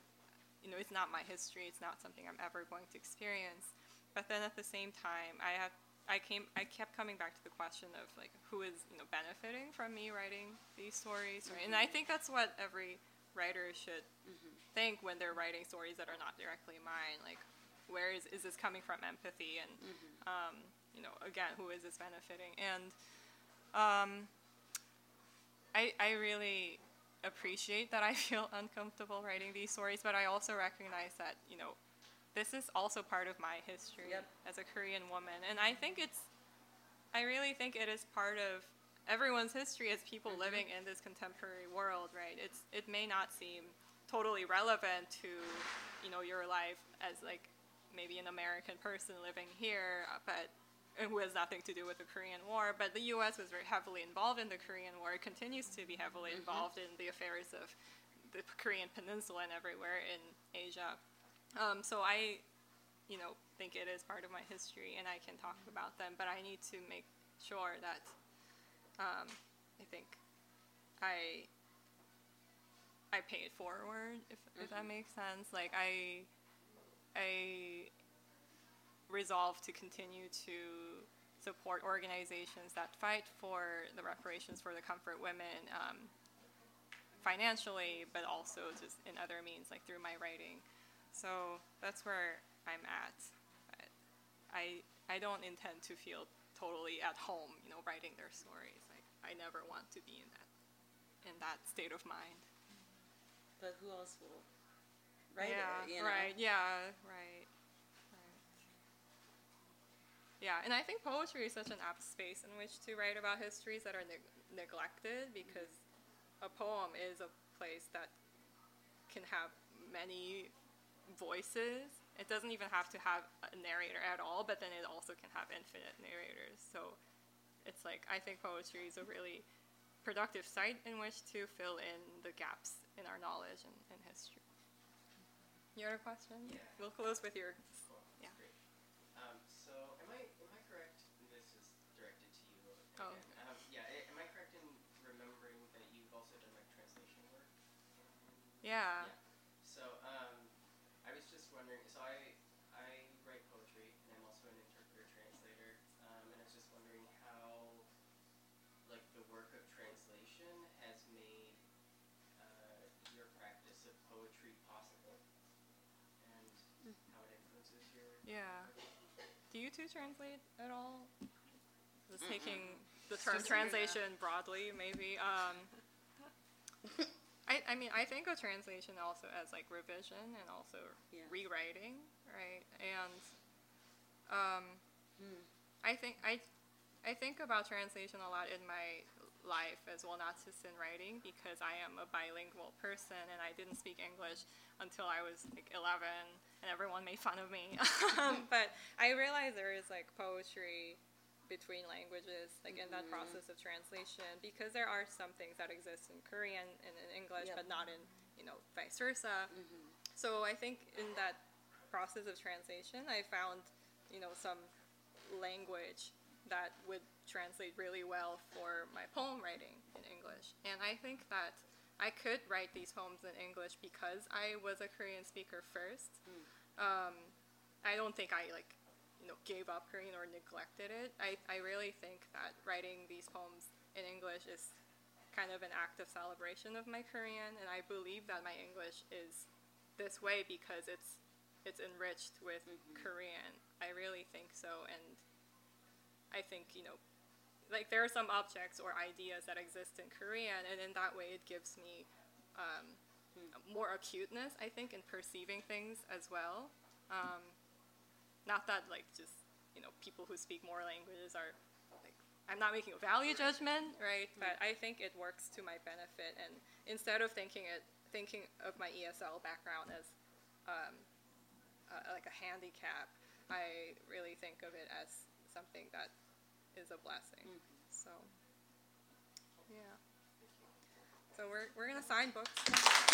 Speaker 5: you know, it's not my history. It's not something I'm ever going to experience. But then at the same time, I have, I came, I kept coming back to the question of like who is, you know, benefiting from me writing these stories, right? And I think that's what every writer should think when they're writing stories that are not directly mine. Like, where is is this coming from? Empathy and, um, you know, again, who is this benefiting? And um, I, I really appreciate that I feel uncomfortable writing these stories, but I also recognize that, you know, this is also part of my history
Speaker 2: Yep.
Speaker 5: as a Korean woman. And I think it's, I really think it is part of everyone's history as people living in this contemporary world, right? It's, it may not seem totally relevant to, you know, your life as like maybe an American person living here, uh, but who has nothing to do with the Korean War. But the U.S. was very heavily involved in the Korean War. It continues to be heavily involved in the affairs of the Korean Peninsula and everywhere in Asia. Um, so I, you know, think it is part of my history, and I can talk about them. But I need to make sure that um, I think I I pay it forward, if, if that makes sense. Like I I resolve to continue to support organizations that fight for the reparations for the comfort women um, financially, but also just in other means, like through my writing. So that's where I'm at. But I I don't intend to feel totally at home, you know, writing their stories. Like I never want to be in that in that state of mind.
Speaker 2: But who else will write
Speaker 5: yeah,
Speaker 2: it? You know?
Speaker 5: right. Yeah. Right. Yeah, and I think poetry is such an apt space in which to write about histories that are neg- neglected because a poem is a place that can have many voices. It doesn't even have to have a narrator at all, but then it also can have infinite narrators. So it's like I think poetry is a really productive site in which to fill in the gaps in our knowledge and, and history. Your question?
Speaker 11: Yeah.
Speaker 5: We'll close with your.
Speaker 11: Cool.
Speaker 5: Yeah.
Speaker 11: Great. Um, so am I am I correct? and This is directed
Speaker 5: Oh,
Speaker 11: again. Um, yeah. Am I correct in remembering that you've also done like translation work?
Speaker 5: Yeah.
Speaker 11: Yeah. So um, I was just wondering. So I I write poetry and I'm also an interpreter translator. Um, and I was just wondering how like the work of translation has made uh, your practice of poetry possible and how it influences your
Speaker 5: Yeah. Do you two translate at all? The term
Speaker 2: Just-
Speaker 5: translation broadly, maybe. Um, I, I mean, I think of translation also as like revision and also
Speaker 2: Yeah.
Speaker 5: rewriting, right? And um,
Speaker 2: Hmm.
Speaker 5: I think I, I think about translation a lot in my life as well, not just in writing, because I am a bilingual person and I didn't speak English until I was like 11, and everyone made fun of me. <laughs> <laughs> But I realized there is like poetry between languages, like in that
Speaker 2: Mhm.
Speaker 5: process of translation, because there are some things that exist in Korean and in English,
Speaker 2: Yep.
Speaker 5: but not in, you know, vice versa.
Speaker 2: Mhm.
Speaker 5: So I think in that process of translation, I found, you know, some language that would translate really well for my poem writing in English. And I think that I could write these poems in English because I was a Korean speaker first. Um, I don't think I like, you know, gave up Korean or neglected it. I, I really think that writing these poems in English is kind of an act of celebration of my Korean, and I believe that my English is this way because it's it's enriched with Korean. I really think so, and I think you know, like there are some objects or ideas that exist in Korean, and in that way, it gives me um, more acuteness. I think in perceiving things as well. Um, not that like just you know people who speak more languages are like I'm not making a value judgment, right? But I think it works to my benefit, and instead of thinking it thinking of my ESL background as um, uh, like a handicap, I really think of it as something that is a blessing. So yeah. So we're we're gonna sign books.